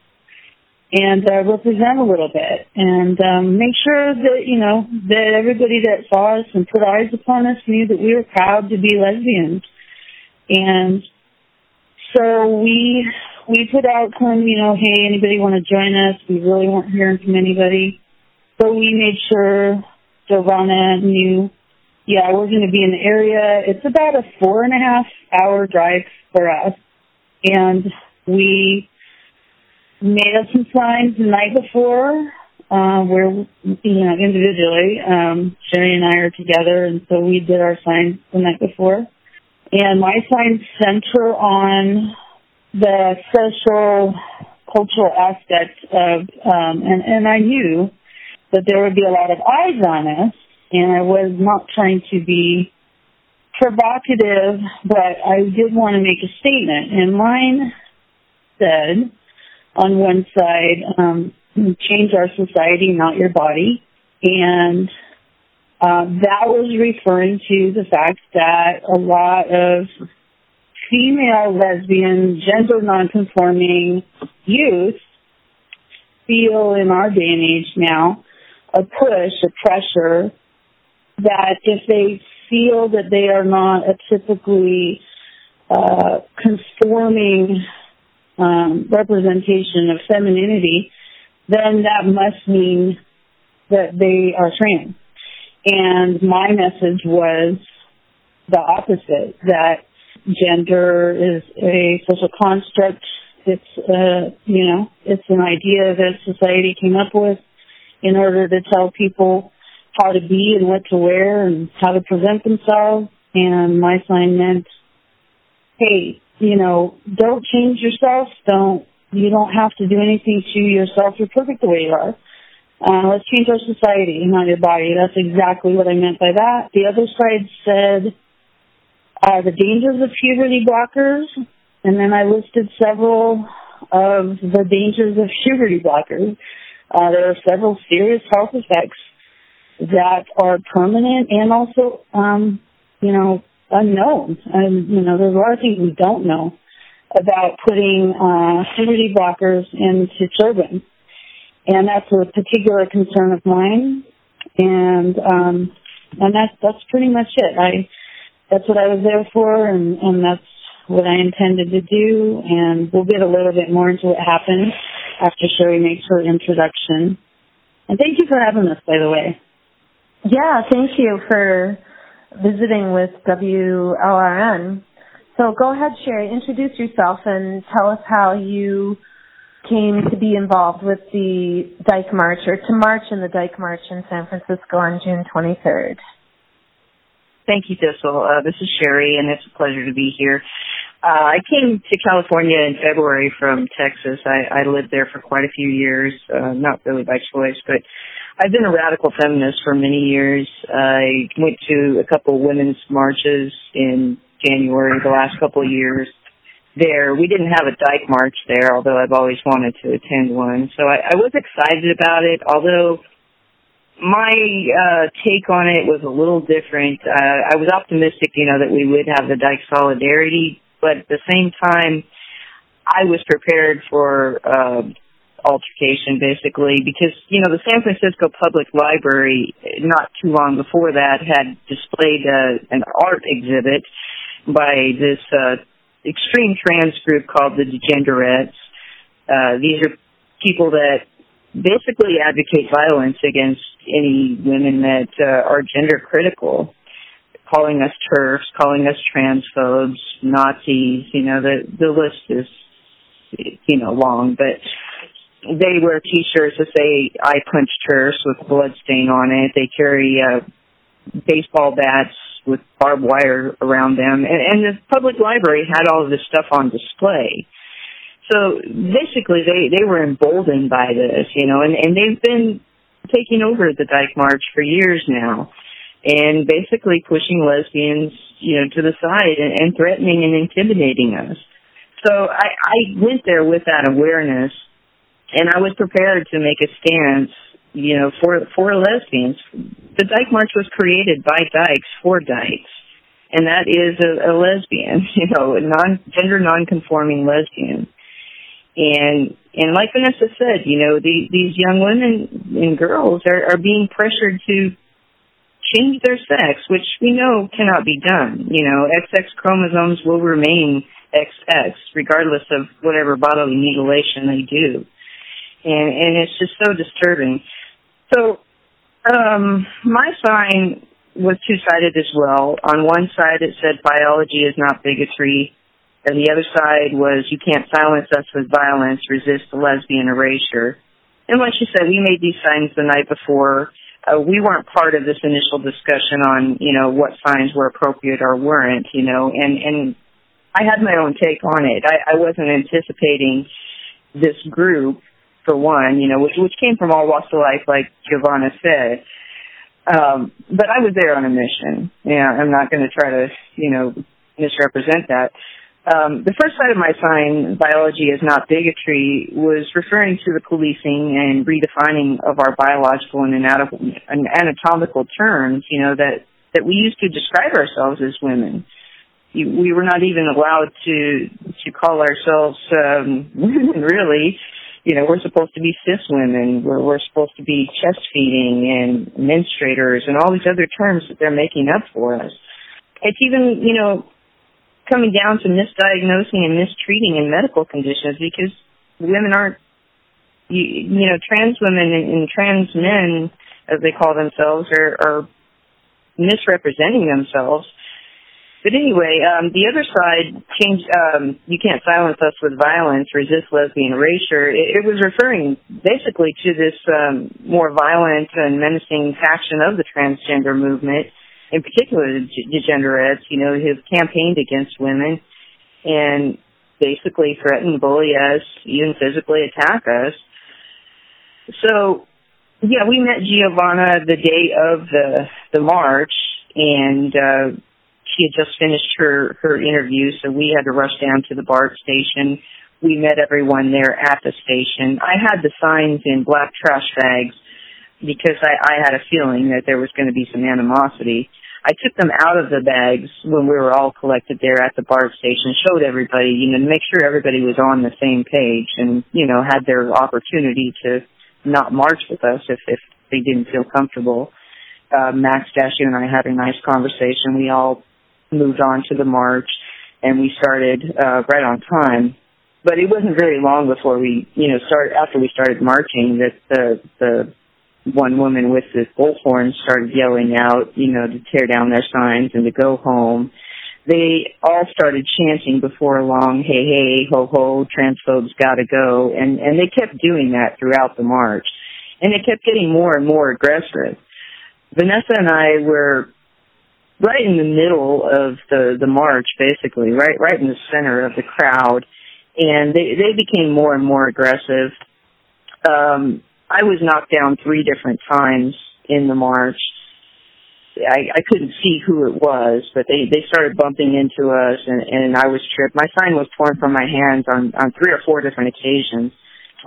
Speaker 18: and uh, represent a little bit and um, make sure that you know that everybody that saw us and put eyes upon us knew that we were proud to be lesbians. And so we we put out some, you know, hey, anybody want to join us? We really weren't hearing from anybody. So we made sure Giovanna knew, yeah, we're going to be in the area. It's about a four and a half hour drive for us. And we made up some signs the night before. uh, where, you know, individually, um, Sherry and I are together, and so we did our signs the night before. And my signs center on the social, cultural aspect of, um, and, and I knew that there would be a lot of eyes on us, and I was not trying to be provocative, but I did want to make a statement. And mine said, on one side, um, change our society, not your body. And uh, that was referring to the fact that a lot of female lesbian, gender nonconforming youth feel in our day and age now a push, a pressure that if they feel that they are not a typically uh, conforming um, representation of femininity, then that must mean that they are trans. And my message was the opposite, that gender is a social construct. It's, uh, you know, it's an idea that society came up with in order to tell people how to be and what to wear and how to present themselves. And my sign meant, hey, you know, don't change yourself. Don't, you don't have to do anything to yourself. You're perfect the way you are. Uh, let's change our society, not your body. That's exactly what I meant by that. The other side said, uh, the dangers of puberty blockers, and then I listed several of the dangers of puberty blockers. Uh, there are several serious health effects that are permanent and also, um, you know, unknown. And, you know, there's a lot of things we don't know about putting uh, puberty blockers into children. And that's a particular concern of mine. And, um, and that's, that's pretty much it. I, that's what I was there for and, and that's what I intended to do. And we'll get a little bit more into what happened after Sherry makes her introduction. And thank you for having us, by the way.
Speaker 16: Yeah, thank you for visiting with WLRN. So go ahead, Sherry, introduce yourself and tell us how you came to be involved with the Dyke March or to march in the Dyke March in San Francisco on June 23rd.
Speaker 19: Thank you, Thistle. Uh, this is Sherry, and it's a pleasure to be here. Uh, I came to California in February from Texas. I, I lived there for quite a few years, uh, not really by choice, but I've been a radical feminist for many years. I went to a couple women's marches in January the last couple of years there. We didn't have a dyke march there, although I've always wanted to attend one. So I, I was excited about it, although my uh take on it was a little different. Uh I was optimistic, you know, that we would have the dyke solidarity, but at the same time I was prepared for uh altercation basically because you know the San Francisco Public Library not too long before that had displayed uh, an art exhibit by this uh, extreme trans group called the Degenderettes. Uh, these are people that basically advocate violence against any women that uh, are gender critical, calling us TERFs, calling us transphobes, Nazis. You know the the list is you know long, but they wear T-shirts that say "I punch TERFs" with blood stain on it. They carry uh, baseball bats with barbed wire around them, and, and the public library had all of this stuff on display. So basically, they they were emboldened by this, you know, and and they've been taking over the Dyke March for years now, and basically pushing lesbians, you know, to the side and, and threatening and intimidating us. So I, I went there with that awareness and I was prepared to make a stance, you know, for for lesbians. The Dyke March was created by dykes for dykes, and that is a, a lesbian, you know, a non gender non-conforming lesbian. And and like Vanessa said, you know, the, these young women and girls are, are being pressured to change their sex, which we know cannot be done. You know, XX chromosomes will remain XX regardless of whatever bodily mutilation they do and and it's just so disturbing. So um my sign was two sided as well. On one side it said biology is not bigotry and the other side was you can't silence us with violence, resist the lesbian erasure. and like she said, we made these signs the night before. Uh, we weren't part of this initial discussion on, you know, what signs were appropriate or weren't, you know, and, and I had my own take on it. I, I wasn't anticipating this group, for one, you know, which, which came from all walks of life, like Giovanna said. Um, but I was there on a mission. Yeah, I'm not going to try to, you know, misrepresent that. Um, the first side of my sign, biology is not bigotry, was referring to the policing and redefining of our biological and anatomical terms, you know, that, that we used to describe ourselves as women. We were not even allowed to, to call ourselves, um, women really. You know, we're supposed to be cis women. We're, we're supposed to be chest feeding and menstruators and all these other terms that they're making up for us. It's even, you know, coming down to misdiagnosing and mistreating in medical conditions because women aren't, you, you know, trans women and, and trans men, as they call themselves, are, are misrepresenting themselves. But anyway, um, the other side, change, um, you can't silence us with violence, resist lesbian erasure. It, it was referring basically to this um, more violent and menacing faction of the transgender movement in particular the degenerates, you know, who've campaigned against women and basically threaten, bully us, even physically attack us. So, yeah, we met Giovanna the day of the the march, and uh, she had just finished her her interview, so we had to rush down to the BART station. We met everyone there at the station. I had the signs in black trash bags because I, I had a feeling that there was going to be some animosity. I took them out of the bags when we were all collected there at the BART station, showed everybody, you know, to make sure everybody was on the same page and, you know, had their opportunity to not march with us if, if they didn't feel comfortable. Uh, Max Dashu and I had a nice conversation. We all moved on to the march and we started, uh, right on time. But it wasn't very long before we, you know, start, after we started marching that the, the one woman with the bullhorn started yelling out, you know, to tear down their signs and to go home. They all started chanting before long, hey, hey, ho, ho, transphobes gotta go. And, and they kept doing that throughout the march. And it kept getting more and more aggressive. Vanessa and I were right in the middle of the, the march, basically, right, right in the center of the crowd. And they, they became more and more aggressive. Um, I was knocked down three different times in the march. I, I couldn't see who it was, but they, they started bumping into us and, and I was tripped. My sign was torn from my hands on, on three or four different occasions.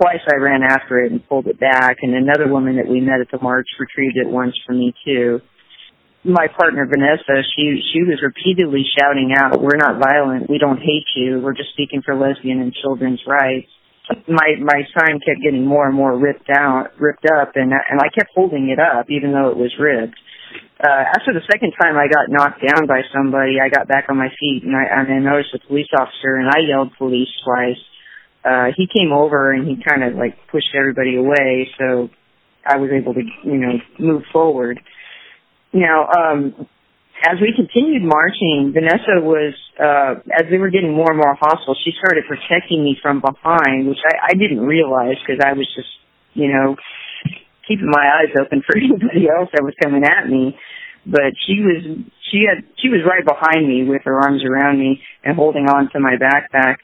Speaker 19: Twice I ran after it and pulled it back and another woman that we met at the march retrieved it once for me too. My partner Vanessa, she, she was repeatedly shouting out, we're not violent, we don't hate you, we're just speaking for lesbian and children's rights my my sign kept getting more and more ripped out, ripped up, and and I kept holding it up even though it was ripped. Uh, after the second time I got knocked down by somebody, I got back on my feet and I, and I noticed a police officer and I yelled police twice. Uh, he came over and he kind of like pushed everybody away, so I was able to, you know, move forward. Now, um, as we continued marching, Vanessa was, uh, as they were getting more and more hostile, she started protecting me from behind, which I, I didn't realize because I was just, you know, keeping my eyes open for anybody else that was coming at me. But she was, she had, she was right behind me with her arms around me and holding on to my backpack.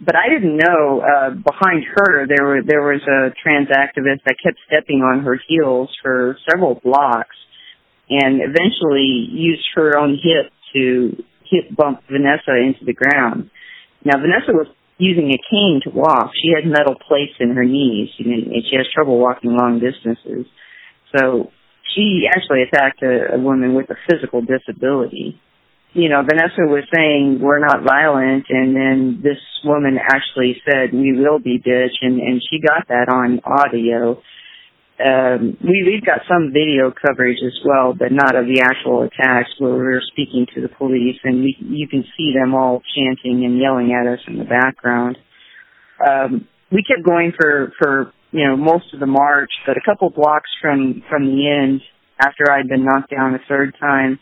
Speaker 19: But I didn't know, uh, behind her there were, there was a trans activist that kept stepping on her heels for several blocks and eventually used her own hip to hip bump Vanessa into the ground. Now Vanessa was using a cane to walk. She had metal plates in her knees and she has trouble walking long distances. So she actually attacked a, a woman with a physical disability. You know, Vanessa was saying we're not violent and then this woman actually said we will be bitch and, and she got that on audio um, we, we've got some video coverage as well, but not of the actual attacks where we're speaking to the police, and we, you can see them all chanting and yelling at us in the background. Um, we kept going for for you know most of the march, but a couple blocks from from the end, after I'd been knocked down a third time,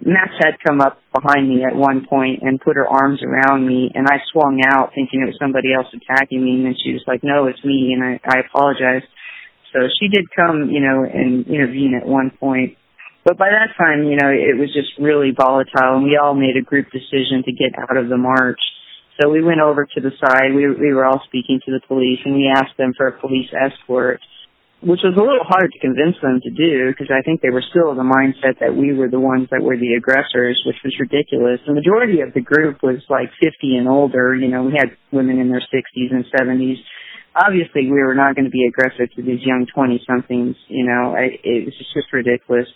Speaker 19: Max had come up behind me at one point and put her arms around me, and I swung out thinking it was somebody else attacking me, and then she was like, "No, it's me," and I, I apologized So she did come, you know, and intervene at one point. But by that time, you know, it was just really volatile and we all made a group decision to get out of the march. So we went over to the side. We, we were all speaking to the police and we asked them for a police escort, which was a little hard to convince them to do because I think they were still in the mindset that we were the ones that were the aggressors, which was ridiculous. The majority of the group was like 50 and older. You know, we had women in their 60s and 70s. Obviously, we were not going to be aggressive to these young 20 somethings. You know, I, it was just ridiculous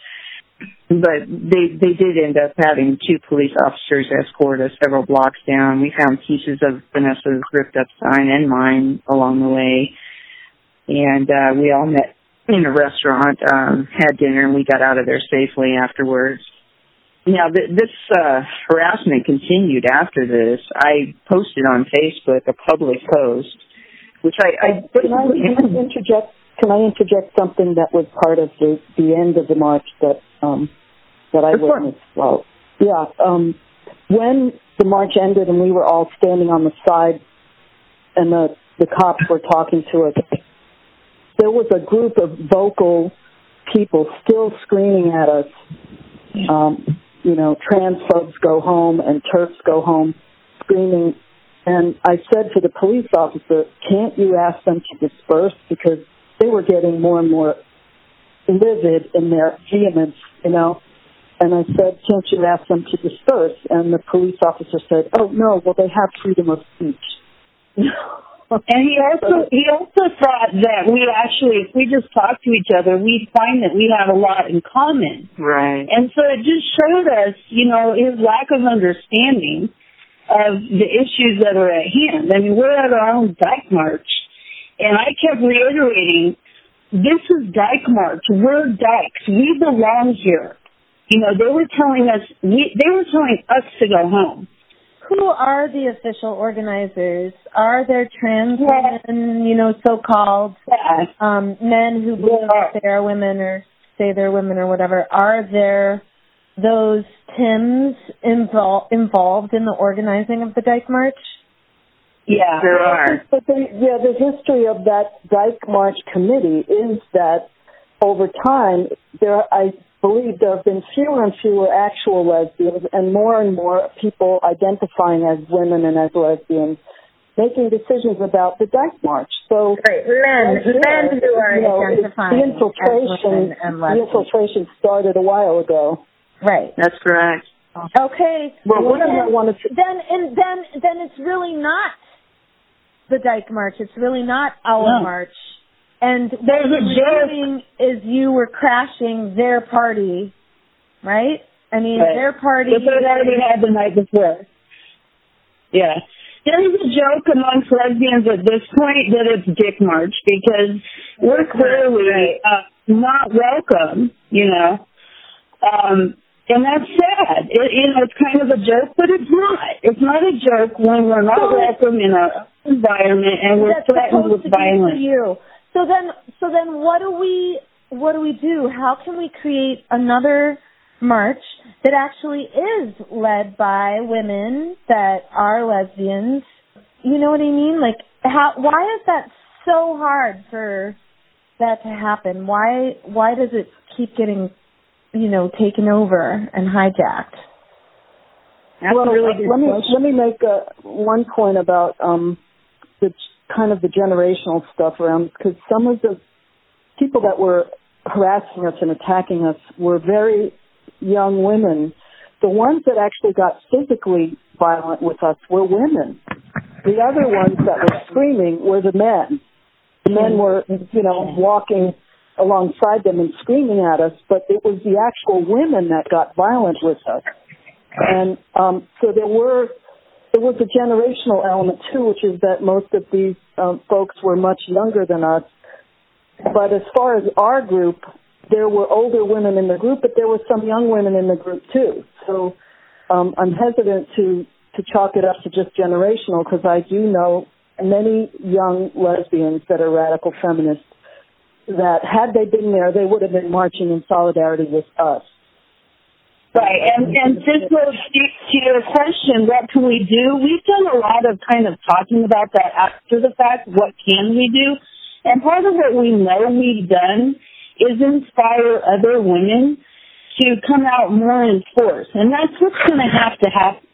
Speaker 19: but they they did end up having two police officers escort us several blocks down. We found pieces of Vanessa's ripped up sign and mine along the way, and uh, we all met in a restaurant, um, had dinner, and we got out of there safely afterwards. Now, th- this uh, harassment continued after this. I posted on Facebook a public post, which I, I
Speaker 17: can I, can I interject? Can I interject something that was part of the the end of the march that um, that I witnessed. Well, yeah. Um, when the march ended and we were all standing on the side, and the the cops were talking to us, there was a group of vocal people still screaming at us. Um, you know, trans folks go home and TERFs go home, screaming. And I said to the police officer, "Can't you ask them to disperse because they were getting more and more livid in their vehemence, you know. And I said, can't you ask them to disperse? And the police officer said, oh no, well they have freedom of speech.
Speaker 18: and he also he also thought that we actually, if we just talk to each other, we'd find that we have a lot in common.
Speaker 19: Right.
Speaker 18: And so it just showed us, you know, his lack of understanding of the issues that are at hand. I mean, we're at our own dyke march, and I kept reiterating this is Dyke March. We're dykes. We belong here. You know, they were telling us, we, they were telling us to go home.
Speaker 16: Who are the official organizers? Are there trans women, you know, so-called um, men who believe they are women or say they're women or whatever? Are there those TIMs invol- involved in the organizing of the Dyke March?
Speaker 17: Yeah,
Speaker 19: there are.
Speaker 17: But the, yeah, the history of that Dyke March committee is that over time, there I believe there have been fewer and fewer actual lesbians, and more and more people identifying as women and as lesbians making decisions about the Dyke March. So
Speaker 16: right. men,
Speaker 17: here,
Speaker 16: men who are
Speaker 17: you know,
Speaker 16: identifying
Speaker 17: the infiltration,
Speaker 16: as women and
Speaker 17: the infiltration started a while ago.
Speaker 16: Right.
Speaker 19: That's correct.
Speaker 16: Okay.
Speaker 17: Well, what
Speaker 16: then,
Speaker 17: I wanted to
Speaker 16: then and then then it's really not the Dyke March. It's really not our
Speaker 18: No.
Speaker 16: march. And what
Speaker 18: There's a
Speaker 16: you were doing is you were crashing their party, right? I mean,
Speaker 18: Right.
Speaker 16: their party.
Speaker 18: That they already had the night before. Yeah. There's a joke amongst lesbians at this point that it's Dick March because we're clearly uh, not welcome, you know. Um, and that's sad. It, you know, it's kind of a joke, but it's not. It's not a joke when we're not welcome in our environment and we're threatened with
Speaker 16: to be for
Speaker 18: violence.
Speaker 16: you. So then, so then, what do we, what do we do? How can we create another march that actually is led by women that are lesbians? You know what I mean? Like, how? Why is that so hard for that to happen? Why? Why does it keep getting, you know, taken over and hijacked?
Speaker 19: That's
Speaker 17: well,
Speaker 19: a really good
Speaker 17: let me
Speaker 19: question.
Speaker 17: let me make uh, one point about um, the kind of the generational stuff around because some of the people that were harassing us and attacking us were very young women. The ones that actually got physically violent with us were women. The other ones that were screaming were the men. The men were, you know, walking alongside them and screaming at us, but it was the actual women that got violent with us. And um, so there were there was a generational element too, which is that most of these um, folks were much younger than us. But as far as our group, there were older women in the group, but there were some young women in the group too. So um, I'm hesitant to to chalk it up to just generational because I do know many young lesbians that are radical feminists that had they been there, they would have been marching in solidarity with us.
Speaker 18: Right, and and this will speak to your question. What can we do? We've done a lot of kind of talking about that after the fact. What can we do? And part of what we know we've done is inspire other women to come out more in force. And that's what's going to have to happen.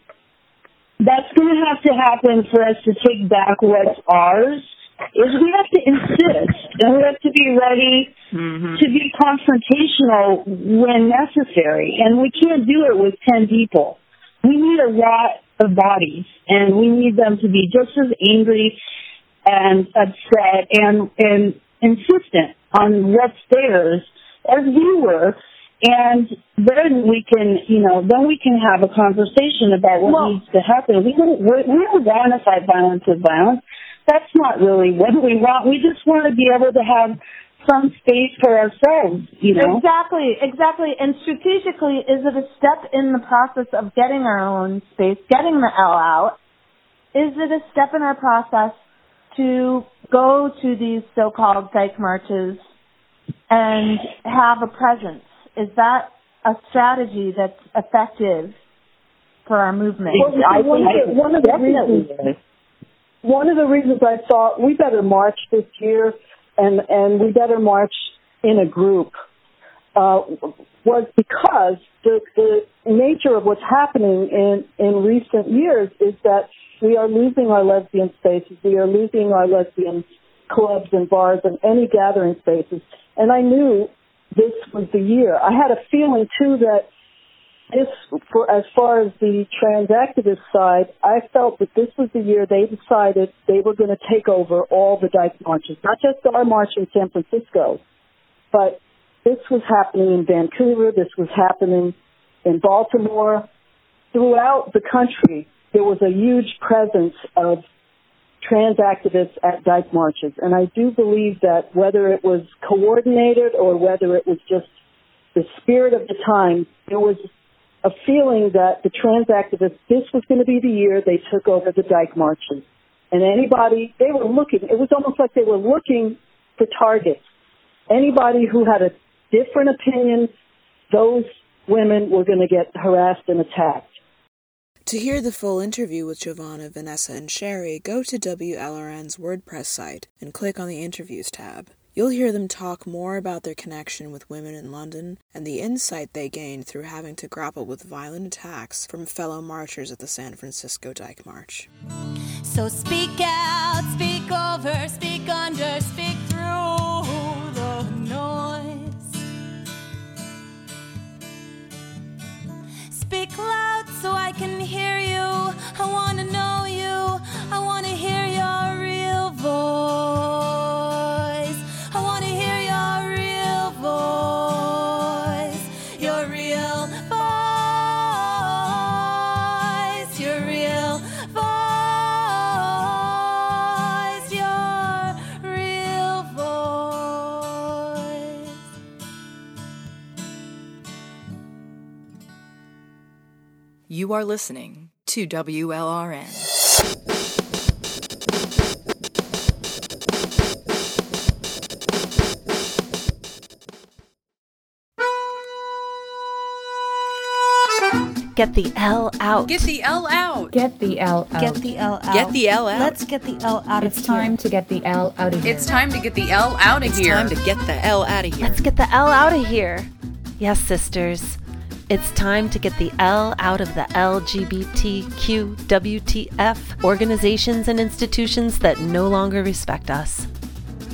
Speaker 18: That's going to have to happen for us to take back what's ours is we have to insist and we have to be ready
Speaker 2: Mm-hmm.
Speaker 18: to be confrontational when necessary. And we can't do it with 10 people. We need a lot of bodies and we need them to be just as angry and upset and, and insistent on what's theirs as we were. And then we can, you know, then we can have a conversation about what
Speaker 16: Well-
Speaker 18: needs to happen. We don't, we we don't want to fight violence with violence. That's not really what we want. We just want to be able to have some space for ourselves, you know.
Speaker 16: Exactly, exactly. And strategically, is it a step in the process of getting our own space, getting the L out? Is it a step in our process to go to these so-called dyke marches and have a presence? Is that a strategy that's effective for our movement?
Speaker 17: Well, I one, of the, one of the reasons one of the reasons I thought we better march this year and and we better march in a group uh, was because the the nature of what's happening in in recent years is that we are losing our lesbian spaces, we are losing our lesbian clubs and bars and any gathering spaces, and I knew this was the year. I had a feeling too that this, for as far as the trans activist side, I felt that this was the year they decided they were going to take over all the dyke marches, not just our march in San Francisco, but this was happening in Vancouver, this was happening in Baltimore, throughout the country. There was a huge presence of trans activists at dyke marches, and I do believe that whether it was coordinated or whether it was just the spirit of the time, there was a feeling that the trans activists, this was going to be the year they took over the dyke marches. And anybody, they were looking, it was almost like they were looking for targets. Anybody who had a different opinion, those women were going to get harassed and attacked.
Speaker 15: To hear the full interview with Giovanna, Vanessa, and Sherry, go to WLRN's WordPress site and click on the Interviews tab. You'll hear them talk more about their connection with women in London and the insight they gained through having to grapple with violent attacks from fellow marchers at the San Francisco Dyke March.
Speaker 4: So speak out, speak over, speak under, speak through the noise. Speak loud so I can hear you. I want to know you. I want to hear your real voice.
Speaker 1: You are listening to WLRN.
Speaker 20: Get the L out.
Speaker 2: Get the L out.
Speaker 13: Get the L out.
Speaker 20: Get the L out.
Speaker 1: Get the L out.
Speaker 20: Let's get the L out
Speaker 13: It's
Speaker 20: of
Speaker 13: time to get the L out of here.
Speaker 2: It's time to get the L out of
Speaker 1: It's
Speaker 2: here.
Speaker 1: It's time to get the L out of here.
Speaker 20: Let's get the L out of here. Yes, sisters. It's time to get the L out of the LGBTQ WTF organizations and institutions that no longer respect us.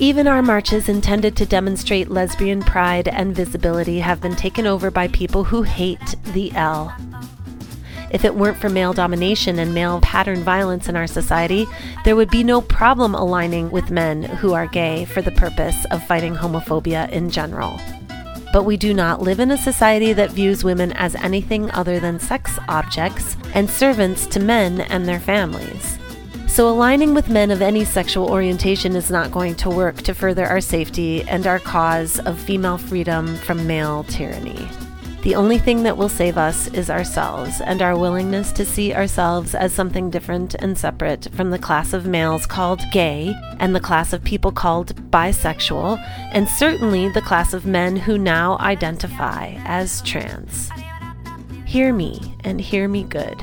Speaker 20: Even our marches intended to demonstrate lesbian pride and visibility have been taken over by people who hate the L. If it weren't for male domination and male pattern violence in our society, there would be no problem aligning with men who are gay for the purpose of fighting homophobia in general. But we do not live in a society that views women as anything other than sex objects and servants to men and their families. So, aligning with men of any sexual orientation is not going to work to further our safety and our cause of female freedom from male tyranny. The only thing that will save us is ourselves and our willingness to see ourselves as something different and separate from the class of males called gay and the class of people called bisexual, and certainly the class of men who now identify as trans. Hear me and hear me good.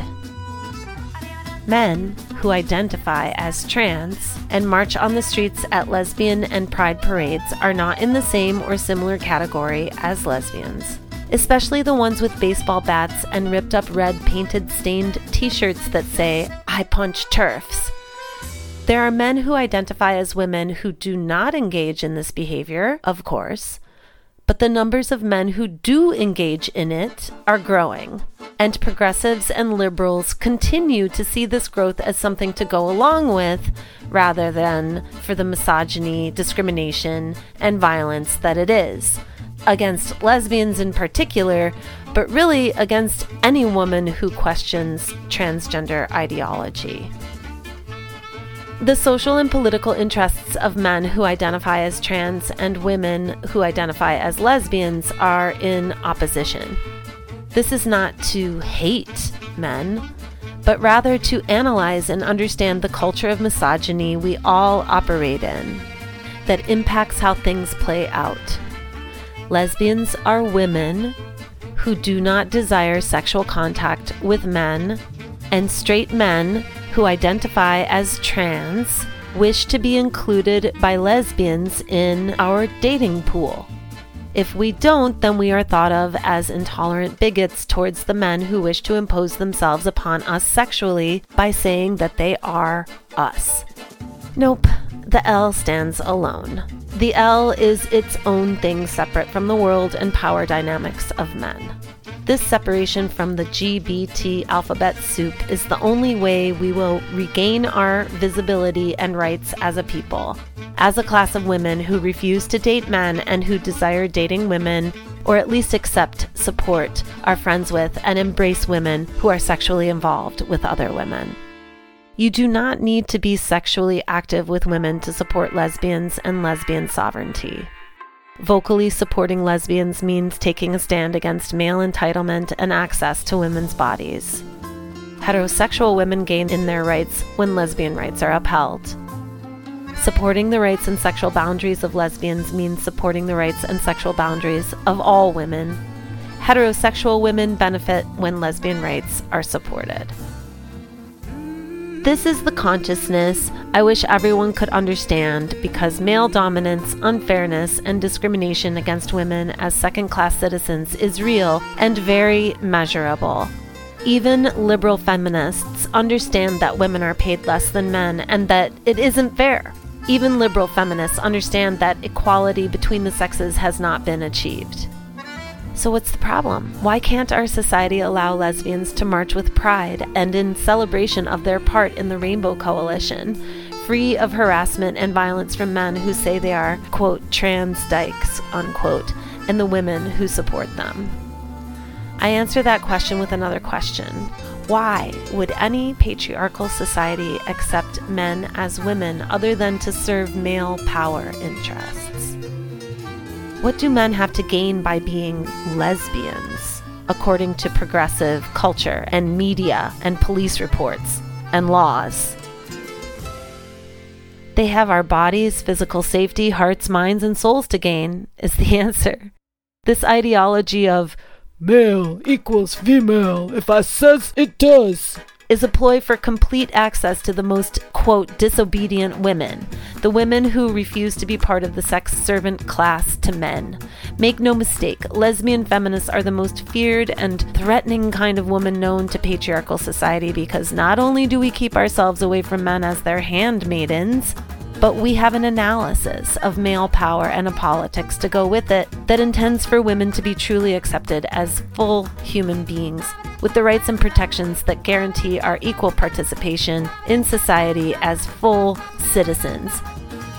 Speaker 20: Men who identify as trans and march on the streets at lesbian and pride parades are not in the same or similar category as lesbians, especially the ones with baseball bats and ripped up red painted stained t shirts that say, I punch TERFs. There are men who identify as women who do not engage in this behavior, of course, but the numbers of men who do engage in it are growing. And progressives and liberals continue to see this growth as something to go along with rather than for the misogyny, discrimination, and violence that it is. Against lesbians in particular, but really against any woman who questions transgender ideology. The social and political interests of men who identify as trans and women who identify as lesbians are in opposition. This is not to hate men, but rather to analyze and understand the culture of misogyny we all operate in that impacts how things play out. Lesbians are women who do not desire sexual contact with men, and straight men who identify as trans wish to be included by lesbians in our dating pool. If we don't, then we are thought of as intolerant bigots towards the men who wish to impose themselves upon us sexually by saying that they are us. Nope, the L stands alone. The L is its own thing separate from the world and power dynamics of men. This separation from the GBT alphabet soup is the only way we will regain our visibility and rights as a people. As a class of women who refuse to date men and who desire dating women, or at least accept, support, are friends with, and embrace women who are sexually involved with other women. You do not need to be sexually active with women to support lesbians and lesbian sovereignty. Vocally supporting lesbians means taking a stand against male entitlement and access to women's bodies. Heterosexual women gain in their rights when lesbian rights are upheld. Supporting the rights and sexual boundaries of lesbians means supporting the rights and sexual boundaries of all women. Heterosexual women benefit when lesbian rights are supported. This is the consciousness I wish everyone could understand because male dominance, unfairness, and discrimination against women as second class citizens is real and very measurable. Even liberal feminists understand that women are paid less than men and that it isn't fair. Even liberal feminists understand that equality between the sexes has not been achieved. So, what's the problem? Why can't our society allow lesbians to march with pride and in celebration of their part in the Rainbow Coalition, free of harassment and violence from men who say they are, quote, trans dykes, unquote, and the women who support them? I answer that question with another question. Why would any patriarchal society accept men as women other than to serve male power interests? What do men have to gain by being lesbians, according to progressive culture and media and police reports and laws? They have our bodies, physical safety, hearts, minds, and souls to gain, is the answer. This ideology of
Speaker 21: male equals female, if I says it does,
Speaker 20: is a ploy for complete access to the most, quote, disobedient women, the women who refuse to be part of the sex servant class to men. Make no mistake, lesbian feminists are the most feared and threatening kind of woman known to patriarchal society because not only do we keep ourselves away from men as their handmaidens, but we have an analysis of male power and a politics to go with it that intends for women to be truly accepted as full human beings with the rights and protections that guarantee our equal participation in society as full citizens.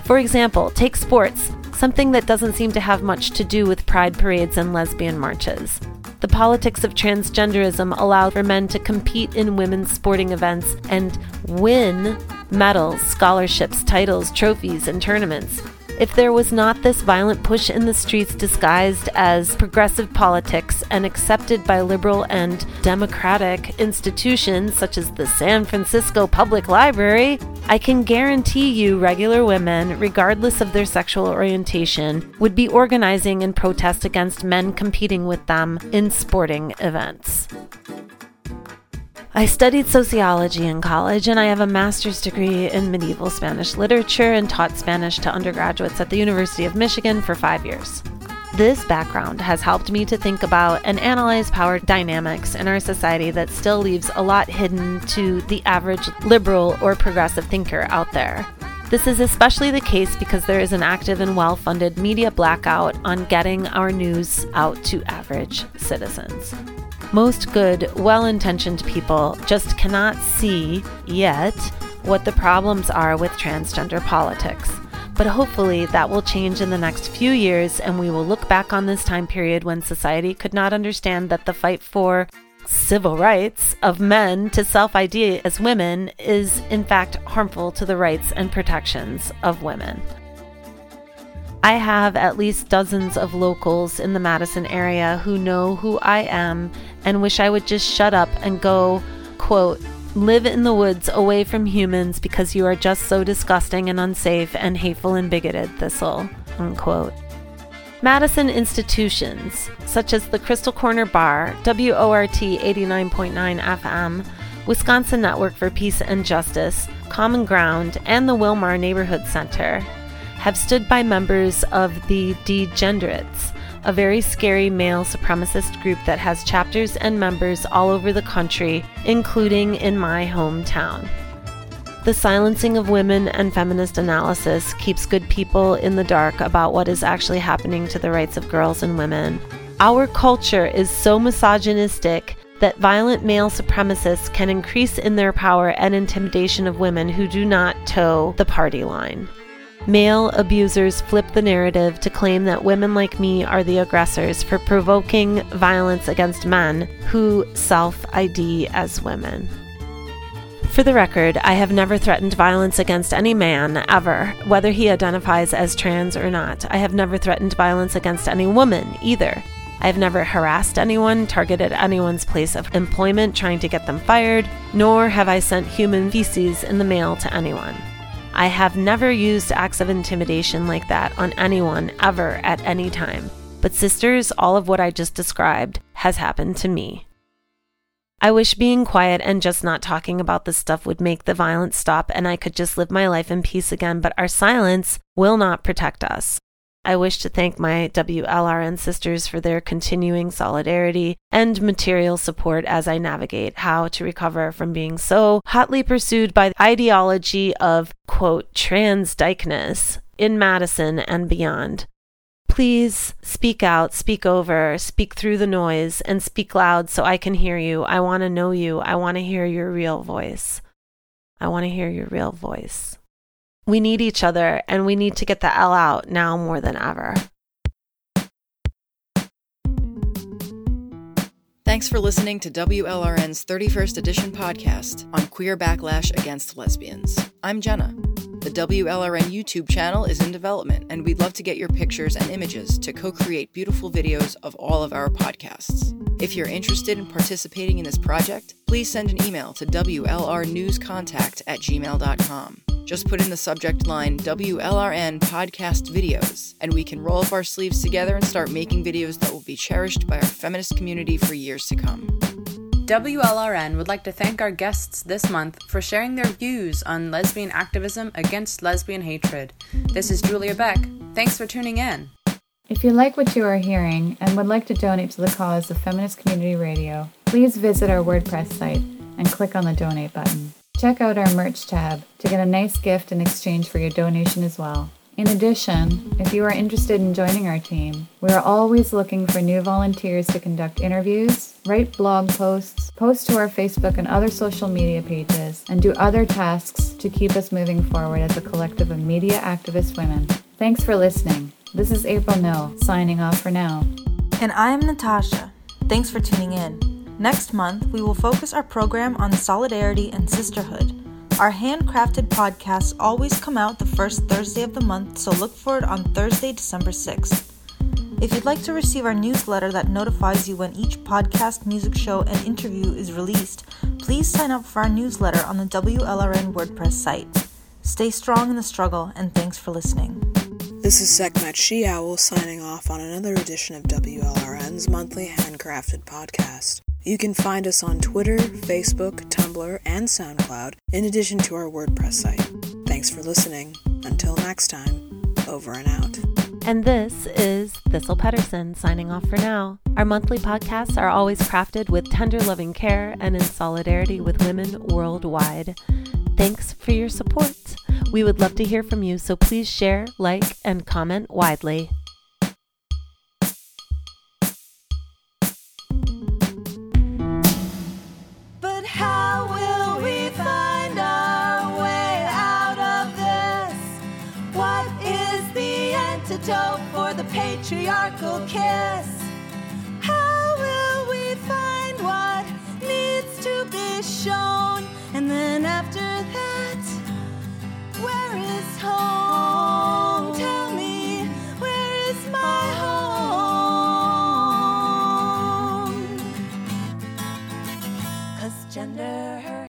Speaker 20: For example, take sports, something that doesn't seem to have much to do with pride parades and lesbian marches. The politics of transgenderism allow for men to compete in women's sporting events and win medals, scholarships, titles, trophies, and tournaments. If there was not this violent push in the streets disguised as progressive politics and accepted by liberal and democratic institutions such as the San Francisco Public Library, I can guarantee you regular women, regardless of their sexual orientation, would be organizing in protest against men competing with them in sporting events. I studied sociology in college and I have a master's degree in medieval Spanish literature and taught Spanish to undergraduates at the University of Michigan for five years. This background has helped me to think about and analyze power dynamics in our society that still leaves a lot hidden to the average liberal or progressive thinker out there. This is especially the case because there is an active and well funded media blackout on getting our news out to average citizens. Most good, well intentioned people just cannot see yet what the problems are with transgender politics. But hopefully that will change in the next few years, and we will look back on this time period when society could not understand that the fight for civil rights of men to self ID as women is, in fact, harmful to the rights and protections of women. I have at least dozens of locals in the Madison area who know who I am and wish I would just shut up and go, quote, live in the woods away from humans because you are just so disgusting and unsafe and hateful and bigoted, Thistle, unquote. Madison institutions, such as the Crystal Corner Bar, WORT 89.9 FM, Wisconsin Network for Peace and Justice, Common Ground, and the Wilmar Neighborhood Center, have stood by members of the Degenderettes, a very scary male supremacist group that has chapters and members all over the country, including in my hometown. The silencing of women and feminist analysis keeps good people in the dark about what is actually happening to the rights of girls and women. Our culture is so misogynistic that violent male supremacists can increase in their power and intimidation of women who do not toe the party line. Male abusers flip the narrative to claim that women like me are the aggressors for provoking violence against men who self ID as women. For the record, I have never threatened violence against any man, ever, whether he identifies as trans or not. I have never threatened violence against any woman, either. I have never harassed anyone, targeted anyone's place of employment trying to get them fired, nor have I sent human feces in the mail to anyone. I have never used acts of intimidation like that on anyone ever at any time. But, sisters, all of what I just described has happened to me. I wish being quiet and just not talking about this stuff would make the violence stop and I could just live my life in peace again, but our silence will not protect us. I wish to thank my WLRN sisters for their continuing solidarity and material support as I navigate how to recover from being so hotly pursued by the ideology of, quote, trans dykeness in Madison and beyond. Please speak out, speak over, speak through the noise, and speak loud so I can hear you. I want to know you. I want to hear your real voice. I want to hear your real voice. We need each other and we need to get the L out now more than ever.
Speaker 1: Thanks for listening to WLRN's 31st edition podcast on queer backlash against lesbians. I'm Jenna. The WLRN YouTube channel is in development, and we'd love to get your pictures and images to co create beautiful videos of all of our podcasts. If you're interested in participating in this project, please send an email to WLRnewscontact at gmail.com. Just put in the subject line WLRN podcast videos, and we can roll up our sleeves together and start making videos that will be cherished by our feminist community for years to come.
Speaker 2: WLRN would like to thank our guests this month for sharing their views on lesbian activism against lesbian hatred. This is Julia Beck. Thanks for tuning in.
Speaker 13: If you like what you are hearing and would like to donate to the cause of Feminist Community Radio, please visit our WordPress site and click on the donate button. Check out our merch tab to get a nice gift in exchange for your donation as well. In addition, if you are interested in joining our team, we are always looking for new volunteers to conduct interviews, write blog posts, post to our Facebook and other social media pages, and do other tasks to keep us moving forward as a collective of media activist women. Thanks for listening. This is April No, signing off for now.
Speaker 12: And I'm Natasha. Thanks for tuning in. Next month, we will focus our program on solidarity and sisterhood. Our handcrafted podcasts always come out the first Thursday of the month, so look for it on Thursday, December 6th. If you'd like to receive our newsletter that notifies you when each podcast, music show, and interview is released, please sign up for our newsletter on the WLRN WordPress site. Stay strong in the struggle, and thanks for listening.
Speaker 15: This is Sekhmet She Owl signing off on another edition of WLRN's monthly handcrafted podcast. You can find us on Twitter, Facebook, Tumblr, and SoundCloud, in addition to our WordPress site. Thanks for listening. Until next time, over and out.
Speaker 20: And this is Thistle Pedersen signing off for now. Our monthly podcasts are always crafted with tender loving care and in solidarity with women worldwide. Thanks for your support. We would love to hear from you, so please share, like, and comment widely.
Speaker 4: patriarchal kiss. How will we find what needs to be shown? And then after that, where is home? Tell me.